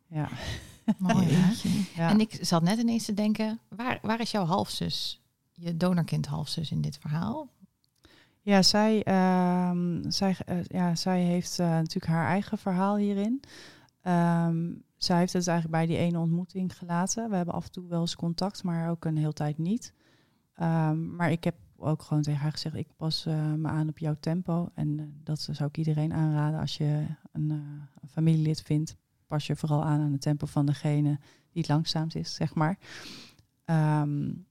ja. Mooi, hè? Ja. En ik zat net ineens te denken, waar, waar is jouw halfzus, je donorkind halfzus in dit verhaal? Ja, zij, uh, zij, ja, zij heeft natuurlijk haar eigen verhaal hierin. Um, zij heeft het eigenlijk bij die ene ontmoeting gelaten. We hebben af en toe wel eens contact, maar ook een hele tijd niet. Um, maar ik heb ook gewoon tegen haar gezegd, ik pas uh, me aan op jouw tempo. En dat zou ik iedereen aanraden als je een, een familielid vindt. Pas je vooral aan aan het tempo van degene die het langzaamst is, zeg maar. Um,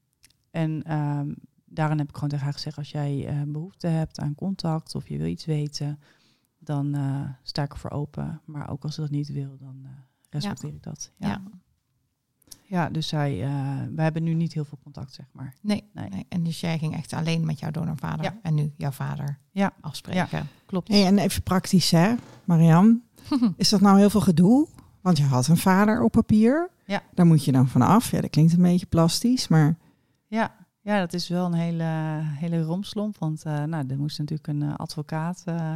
en daarin heb ik gewoon tegen haar gezegd, als jij behoefte hebt aan contact of je wil iets weten, dan sta ik ervoor open. Maar ook als ze dat niet wil, dan respecteer ik dat. Ja. ja. Ja. dus zij, we hebben nu niet heel veel contact, zeg maar. Nee, nee. En dus jij ging echt alleen met jouw donorvader ja. en nu jouw vader ja. afspreken. Ja, klopt. Hey, en even praktisch, hè, Marianne? Is dat nou heel veel gedoe? Want je had een vader op papier. Ja. Daar moet je dan vanaf. Ja, dat klinkt een beetje plastisch, maar... Ja, ja, dat is wel een hele, hele romslomp. Want uh, nou, er moest natuurlijk een uh, advocaat uh,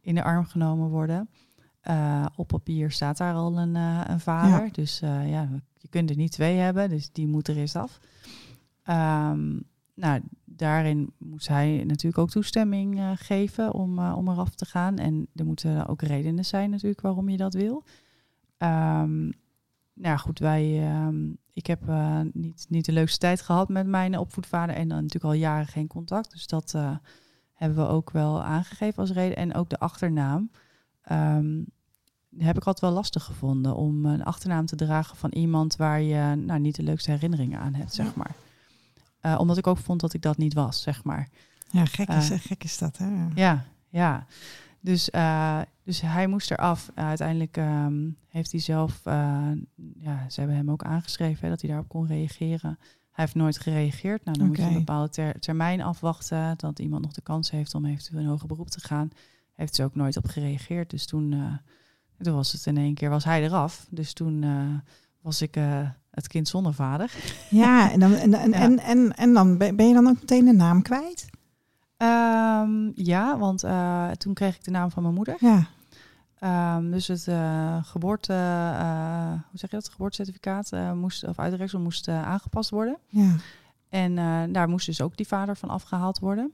in de arm genomen worden. op papier staat daar al een, een vader. Ja. Dus ja, je kunt er niet twee hebben, dus die moet er eens af. Um, nou, daarin moest hij natuurlijk ook toestemming geven om, om eraf te gaan. En er moeten ook redenen zijn natuurlijk waarom je dat wil. Um, nou goed, wij, uh, ik heb uh, niet, niet de leukste tijd gehad met mijn opvoedvader en dan natuurlijk al jaren geen contact. Dus dat uh, hebben we ook wel aangegeven als reden. En ook de achternaam heb ik altijd wel lastig gevonden om een achternaam te dragen van iemand waar je nou, niet de leukste herinneringen aan hebt, zeg maar. Uh, omdat ik ook vond dat ik dat niet was, zeg maar. Ja, gek is, gek is dat, hè? Ja, ja. Dus, uh, dus hij moest eraf. Uiteindelijk um, heeft hij zelf, ja, ze hebben hem ook aangeschreven hè, dat hij daarop kon reageren. Hij heeft nooit gereageerd. Nou, dan okay. moet je een bepaalde ter termijn afwachten. Dat iemand nog de kans heeft om eventueel in hoger beroep te gaan. Heeft ze ook nooit op gereageerd. Dus toen, toen was het in één keer, was hij eraf. Dus toen was ik het kind zonder vader. Ja, en dan, en, en, ja. en, en, en dan ben je dan ook meteen de naam kwijt? Um, ja, want uh, toen kreeg ik de naam van mijn moeder. Ja. Um, dus het uh, geboorte, uh, hoe zeg je dat? Geboortecertificaat moest, of uitreksel moest aangepast worden. Ja. En daar moest dus ook die vader van afgehaald worden.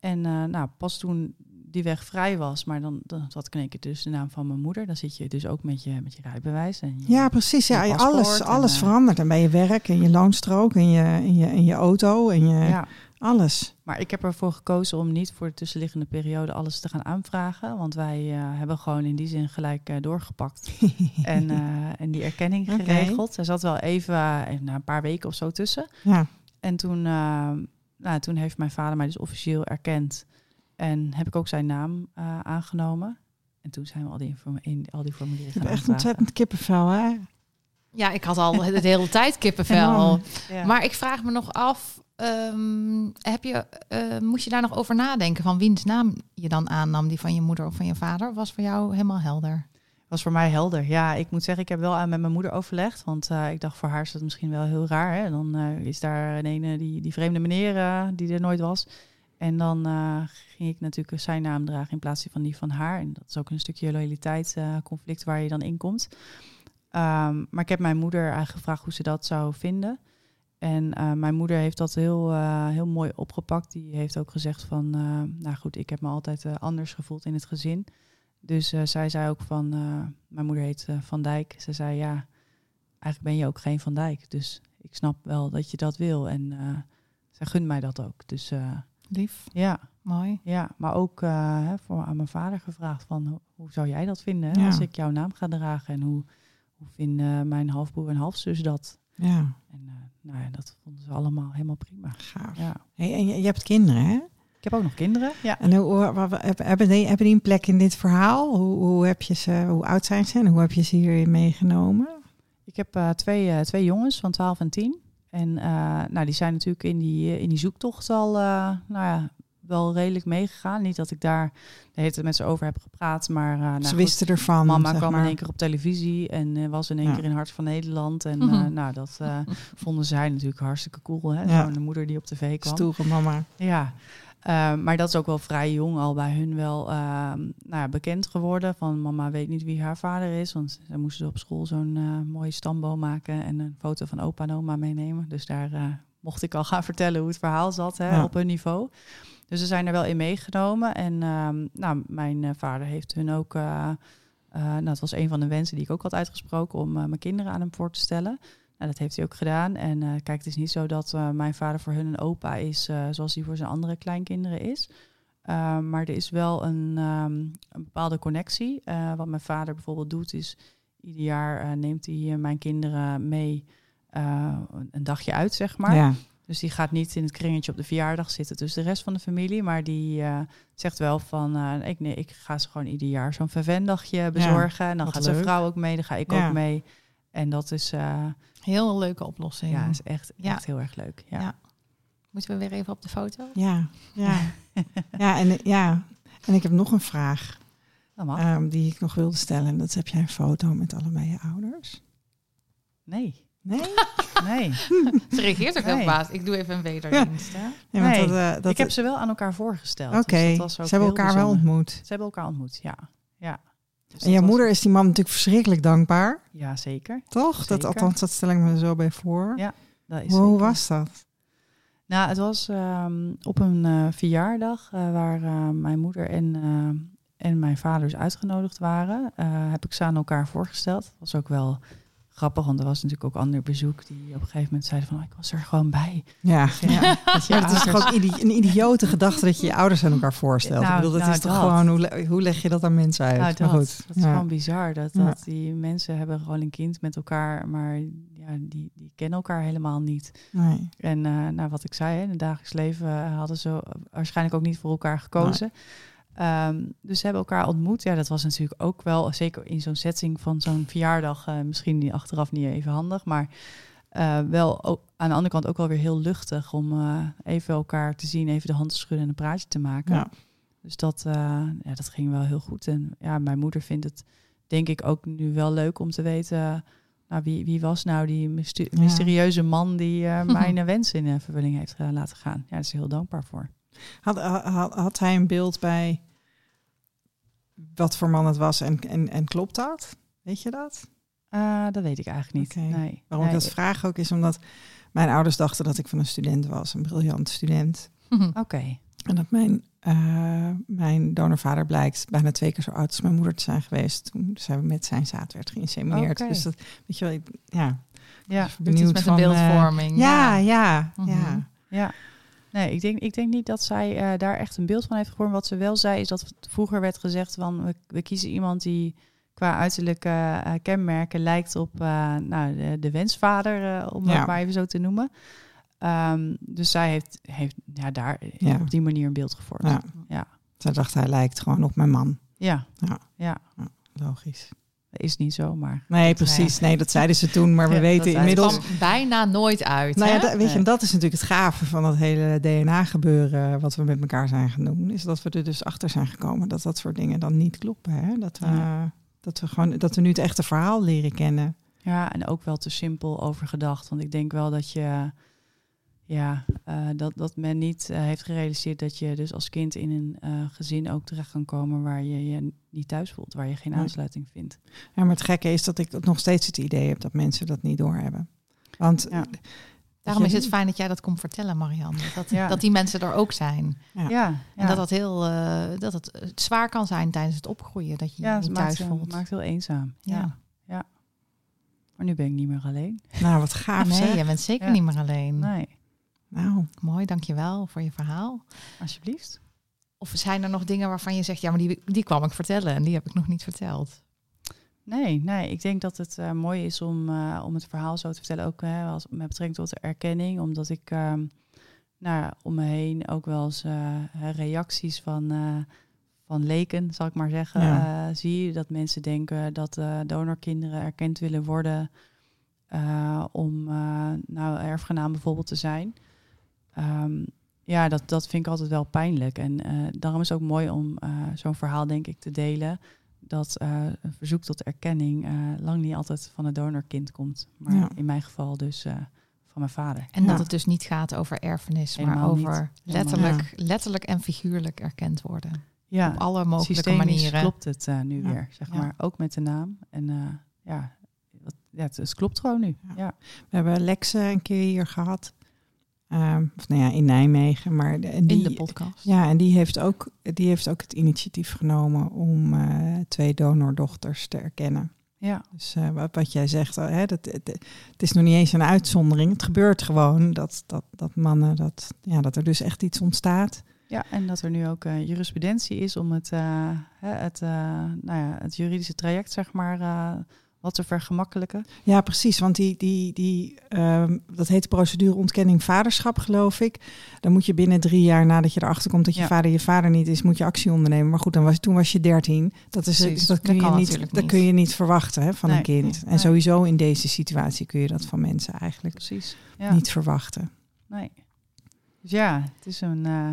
En nou, pas toen die weg vrij was, maar dan, dan had ik in keer dus de naam van mijn moeder. Dan zit je dus ook met je, met je rijbewijs. En je, ja, precies. Ja, alles, alles verandert. En bij je werk en je loonstrook en je, en je, en je auto en je... Ja. Alles. Maar ik heb ervoor gekozen om niet voor de tussenliggende periode alles te gaan aanvragen. Want wij uh, hebben gewoon in die zin gelijk uh, doorgepakt. en, uh, en die erkenning okay. geregeld. Er zat wel even, na een paar weken of zo tussen. Ja. En toen, nou, toen heeft mijn vader mij dus officieel erkend. En heb ik ook zijn naam aangenomen. En toen zijn we al die, in, al die formulieren gaan echt ontzettend kippenvel, hè? Ja, ik had al de hele tijd kippenvel. Ja. Maar ik vraag me nog af, Um, heb je, uh, moest je daar nog over nadenken van wiens naam je dan aannam, die van je moeder of van je vader? Was voor jou helemaal helder? Was voor mij helder. Ja, ik moet zeggen, ik heb wel aan met mijn moeder overlegd. Want uh, ik dacht, voor haar is dat misschien wel heel raar. Hè? Dan uh, is daar een ene, die, die vreemde meneer die er nooit was. En dan ging ik natuurlijk zijn naam dragen in plaats van die van haar. En dat is ook een stukje loyaliteitsconflict waar je dan in komt. Um, maar ik heb mijn moeder eigenlijk gevraagd hoe ze dat zou vinden. En uh, mijn moeder heeft dat heel, heel mooi opgepakt. Die heeft ook gezegd van, nou goed, ik heb me altijd anders gevoeld in het gezin. Dus zij zei ook van, mijn moeder heet Van Dijk. Ze zei ja, eigenlijk ben je ook geen Van Dijk. Dus ik snap wel dat je dat wil. En eh zij gunt mij dat ook. Dus eh, Lief, ja, mooi. ja, maar ook eh, voor aan mijn vader gevraagd van hoe, hoe zou jij dat vinden Ja. als ik jouw naam ga dragen? En hoe, hoe vinden mijn halfbroer en halfzus dat? Ja, En eh, nou ja, dat vonden ze allemaal helemaal prima. gaaf. Ja. Hey, en je, je hebt kinderen, hè? Ik heb ook nog kinderen. Ja. En hoe, hebben, die, hebben die een plek in dit verhaal? Hoe, hoe, heb je ze, hoe oud zijn ze en hoe heb je ze hierin meegenomen? Ik heb eh, twee, twee jongens van 12 en 10. En eh, nou, die zijn natuurlijk in die, in die zoektocht al eh, nou ja, wel redelijk meegegaan. Niet dat ik daar de hele tijd met ze over heb gepraat, maar uh, nou, ze goed, wisten ervan. Mama zeg kwam maar. in één keer op televisie en eh, was in één Ja. keer in Hart van Nederland. En Mhm. eh, nou, dat eh, vonden zij natuurlijk hartstikke cool. Hè? Ja. Zo'n moeder die op tv kwam. Stoere mama. Ja, eh, maar dat is ook wel vrij jong al bij hun wel eh, nou ja, bekend geworden. Van mama weet niet wie haar vader is. Want ze moesten op school zo'n eh, mooie stamboom maken en een foto van opa en oma meenemen. Dus daar eh, mocht ik al gaan vertellen hoe het verhaal zat hè, Ja. op hun niveau. Dus ze zijn er wel in meegenomen. En ehm, nou, mijn eh, vader heeft hun ook... nou, dat was een van de wensen die ik ook had uitgesproken om mijn kinderen aan hem voor te stellen. Nou, dat heeft hij ook gedaan. En eh, kijk, het is niet zo dat eh, mijn vader voor hun een opa is, eh, zoals hij voor zijn andere kleinkinderen is. Maar er is wel een, um, een bepaalde connectie. Wat mijn vader bijvoorbeeld doet, is ieder jaar neemt hij mijn kinderen mee een dagje uit, zeg maar. Ja. Dus die gaat niet in het kringetje op de verjaardag zitten tussen de rest van de familie. Maar die zegt wel van, ik, nee, ik ga ze gewoon ieder jaar zo'n vervendagje bezorgen. Ja, en dan gaat zijn vrouw ook mee, dan ga ik ja. ook mee. En dat is... Uh, Heel leuke oplossing. Ja, is echt, ja. echt heel erg leuk. Ja. ja. Moeten we weer even op de foto? Ja, ja. ja, en, ja. en ik heb nog een vraag um, die ik nog wilde stellen. Dat is, heb jij een foto met allebei je ouders? Nee. Nee? nee. Ze reageert ook nee. heel baas. Ik doe even een wederdienst. Ja. Nee, dat, uh, dat, ik heb ze wel aan elkaar voorgesteld. Oké, okay. dus ze hebben elkaar bijzonder. wel ontmoet. Ze hebben elkaar ontmoet, ja. Dus en jouw was... moeder is die man natuurlijk verschrikkelijk dankbaar. Ja, zeker. Toch? Zeker. Dat, althans, dat stel ik me zo bij voor. Ja, dat is Hoe zeker. was dat? Nou, het was um, op een uh, verjaardag uh, waar uh, mijn moeder en, en mijn vader dus uitgenodigd waren. heb ik ze aan elkaar voorgesteld. Dat was ook wel grappig, want er was natuurlijk ook ander bezoek die op een gegeven moment zeiden van, oh, ik was er gewoon bij. Ja, ja. dat ja, het is toch ook een idiote gedachte dat je je ouders aan elkaar voorstelt. Nou, ik bedoel, dat nou, is toch dat. gewoon, hoe, hoe leg je dat aan mensen uit? Nou, dat, maar goed. dat is gewoon bizar, dat, dat die mensen hebben gewoon een kind met elkaar, maar ja, die, die kennen elkaar helemaal niet. Nee. En uh, nou, wat ik zei, hè, in het dagelijks leven hadden ze waarschijnlijk ook niet voor elkaar gekozen. Nee. Um, dus ze hebben elkaar ontmoet. Ja, dat was natuurlijk ook wel, zeker in zo'n setting van zo'n verjaardag, uh, misschien niet achteraf niet even handig, maar uh, wel ook, aan de andere kant ook wel weer heel luchtig om uh, even elkaar te zien, even de hand te schudden en een praatje te maken. Ja. Dus dat, ja, dat ging wel heel goed. En ja, mijn moeder vindt het denk ik ook nu wel leuk om te weten, nou, wie, wie was nou die myster ja. mysterieuze man die mijn wens in vervulling heeft laten gaan. Ja, daar is heel dankbaar voor. Had, had, had, hij een beeld bij wat voor man het was en, en, en klopt dat? Weet je dat? Uh, dat weet ik eigenlijk niet. Okay. Nee. Waarom nee. ik dat vraag ook is omdat mijn ouders dachten dat ik van een student was, een briljant student. Oké. Okay. En dat mijn, uh, mijn donorvader blijkt bijna twee keer zo oud als mijn moeder te zijn geweest toen zij met zijn zaad werd geïnsemineerd. Okay. Dus dat, weet je wel, ik, ja. Ja, benieuwd met van, een beeldvorming. Uh, ja, ja, Mhm. ja. ja. ja. Nee, ik denk, ik denk niet dat zij uh, daar echt een beeld van heeft gevormd. Wat ze wel zei, is dat vroeger werd gezegd van we, we kiezen iemand die qua uiterlijke uh, kenmerken lijkt op uh, nou, de, de wensvader, om ja. het maar even zo te noemen. Um, dus zij heeft, heeft ja, daar ja. op die manier een beeld gevormd. Ja. ja. Zij dacht hij lijkt gewoon op mijn man. Ja. Ja. ja. Logisch. Dat is niet zo, maar... Nee, precies. Nee, dat zeiden ze toen. Maar we weten inmiddels... Het bijna nooit uit. Nou ja, hè? da, weet je, en dat is natuurlijk het gave van dat hele DNA-gebeuren... wat we met elkaar zijn gaan doen. Is dat we er dus achter zijn gekomen dat dat soort dingen dan niet kloppen. Hè? Dat, we, ja. dat, we gewoon, dat we nu het echte verhaal leren kennen. Ja, en ook wel te simpel over gedacht. Want ik denk wel dat je... Ja, uh, dat, dat men niet uh, heeft gerealiseerd dat je dus als kind in een uh, gezin ook terecht kan komen waar je je niet thuis voelt, waar je geen aansluiting vindt. Ja, maar het gekke is dat ik nog steeds het idee heb dat mensen dat niet doorhebben. Want ja. daarom is het fijn dat jij dat komt vertellen, Marianne. Dat, ja. dat die mensen er ook zijn. Ja. ja en dat, dat, heel, uh, dat het zwaar kan zijn tijdens het opgroeien, dat je je niet thuis maakt, voelt. maakt heel eenzaam. Ja. ja. Maar nu ben ik niet meer alleen. Nou, wat gaaf nee, zeg. je bent zeker Ja. niet meer alleen. Nee, Nou, Mooi, dankjewel voor je verhaal. alsjeblieft. Of zijn er nog dingen waarvan je zegt, ja, maar die, die kwam ik vertellen en die heb ik nog niet verteld? Nee, nee, ik denk dat het eh, mooi is om, eh, om het verhaal zo te vertellen, ook hè, als, met betrekking tot de erkenning, omdat ik ehm, nou, om me heen ook wel eens eh, reacties van, van leken, zal ik maar zeggen, Ja. zie. Dat mensen denken dat donorkinderen erkend willen worden om nou, erfgenaam bijvoorbeeld te zijn. Ehm, ja, dat, dat vind ik altijd wel pijnlijk. En eh, daarom is het ook mooi om eh, zo'n verhaal, denk ik, te delen dat eh, een verzoek tot erkenning eh, lang niet altijd van het donorkind komt. Maar Ja. in mijn geval dus eh, van mijn vader. En Ja. dat het dus niet gaat over erfenis, maar Helemaal over letterlijk, letterlijk en figuurlijk erkend worden. Ja, Op alle mogelijke systemisch manieren. klopt het eh, nu Ja. weer, zeg Ja. maar. Ook met de naam. En eh, ja, ja het, het klopt gewoon nu. Ja. Ja. we hebben Lex een keer hier gehad. Ehm, of nou ja, in Nijmegen. Maar de, die, in de podcast. Ja, en die heeft ook, die heeft ook het initiatief genomen om eh, twee donordochters te erkennen. Ja. Dus eh, wat, wat jij zegt, eh, hè, dat, het, het is nog niet eens een uitzondering. Het gebeurt gewoon dat, dat, dat mannen, dat, ja, dat er dus echt iets ontstaat. ja, en dat er nu ook jurisprudentie is om het, het, nou ja, het juridische traject, zeg maar, wat te vergemakkelijken. Ja, precies. Want die, die, die, ehm, dat heet procedure ontkenning vaderschap, geloof ik. Dan moet je binnen drie jaar nadat je erachter komt dat je Ja. vader je vader niet is, moet je actie ondernemen. Maar goed, dan was, toen was je dertien. Dat, is, Precies. dat, kun, Dat je niet, dat kun je niet verwachten hè, van een Nee. kind. En Nee. sowieso in deze situatie kun je dat van mensen eigenlijk Precies. Ja. niet verwachten. Nee. Dus ja, het is een, eh,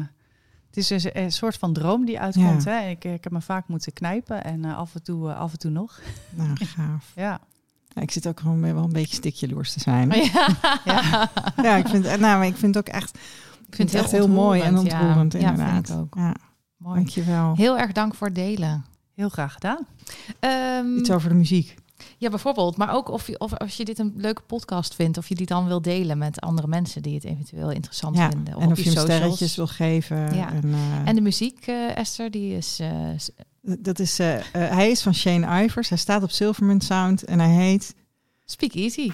het is een, een soort van droom die uitkomt. Ja. Hè? Ik, ik heb me vaak moeten knijpen en eh, af, en toe, eh, af en toe nog. Nou, gaaf. Ja, Ja, ik zit ook gewoon wel een beetje stikjaloers te zijn. Ja. Ja. Ja, ik vind, nou, maar ik vind het ook echt, ik vind het echt heel mooi en ontroerend, ja. Ja, inderdaad. ook. Ja, Mooi. dankjewel. Heel erg dank voor het delen. heel graag gedaan. Ehm, Iets over de muziek. Ja, bijvoorbeeld. Maar ook of, je, of als je dit een leuke podcast vindt, of je die dan wil delen met andere mensen die het eventueel interessant Ja, vinden. en op of je hem socials. sterretjes wil geven. Ja. En, eh, En de muziek, eh, Esther, die is. eh, dat is, hij is van Shane Ivers. Hij staat op Silverman Sound en hij heet... Speak Easy.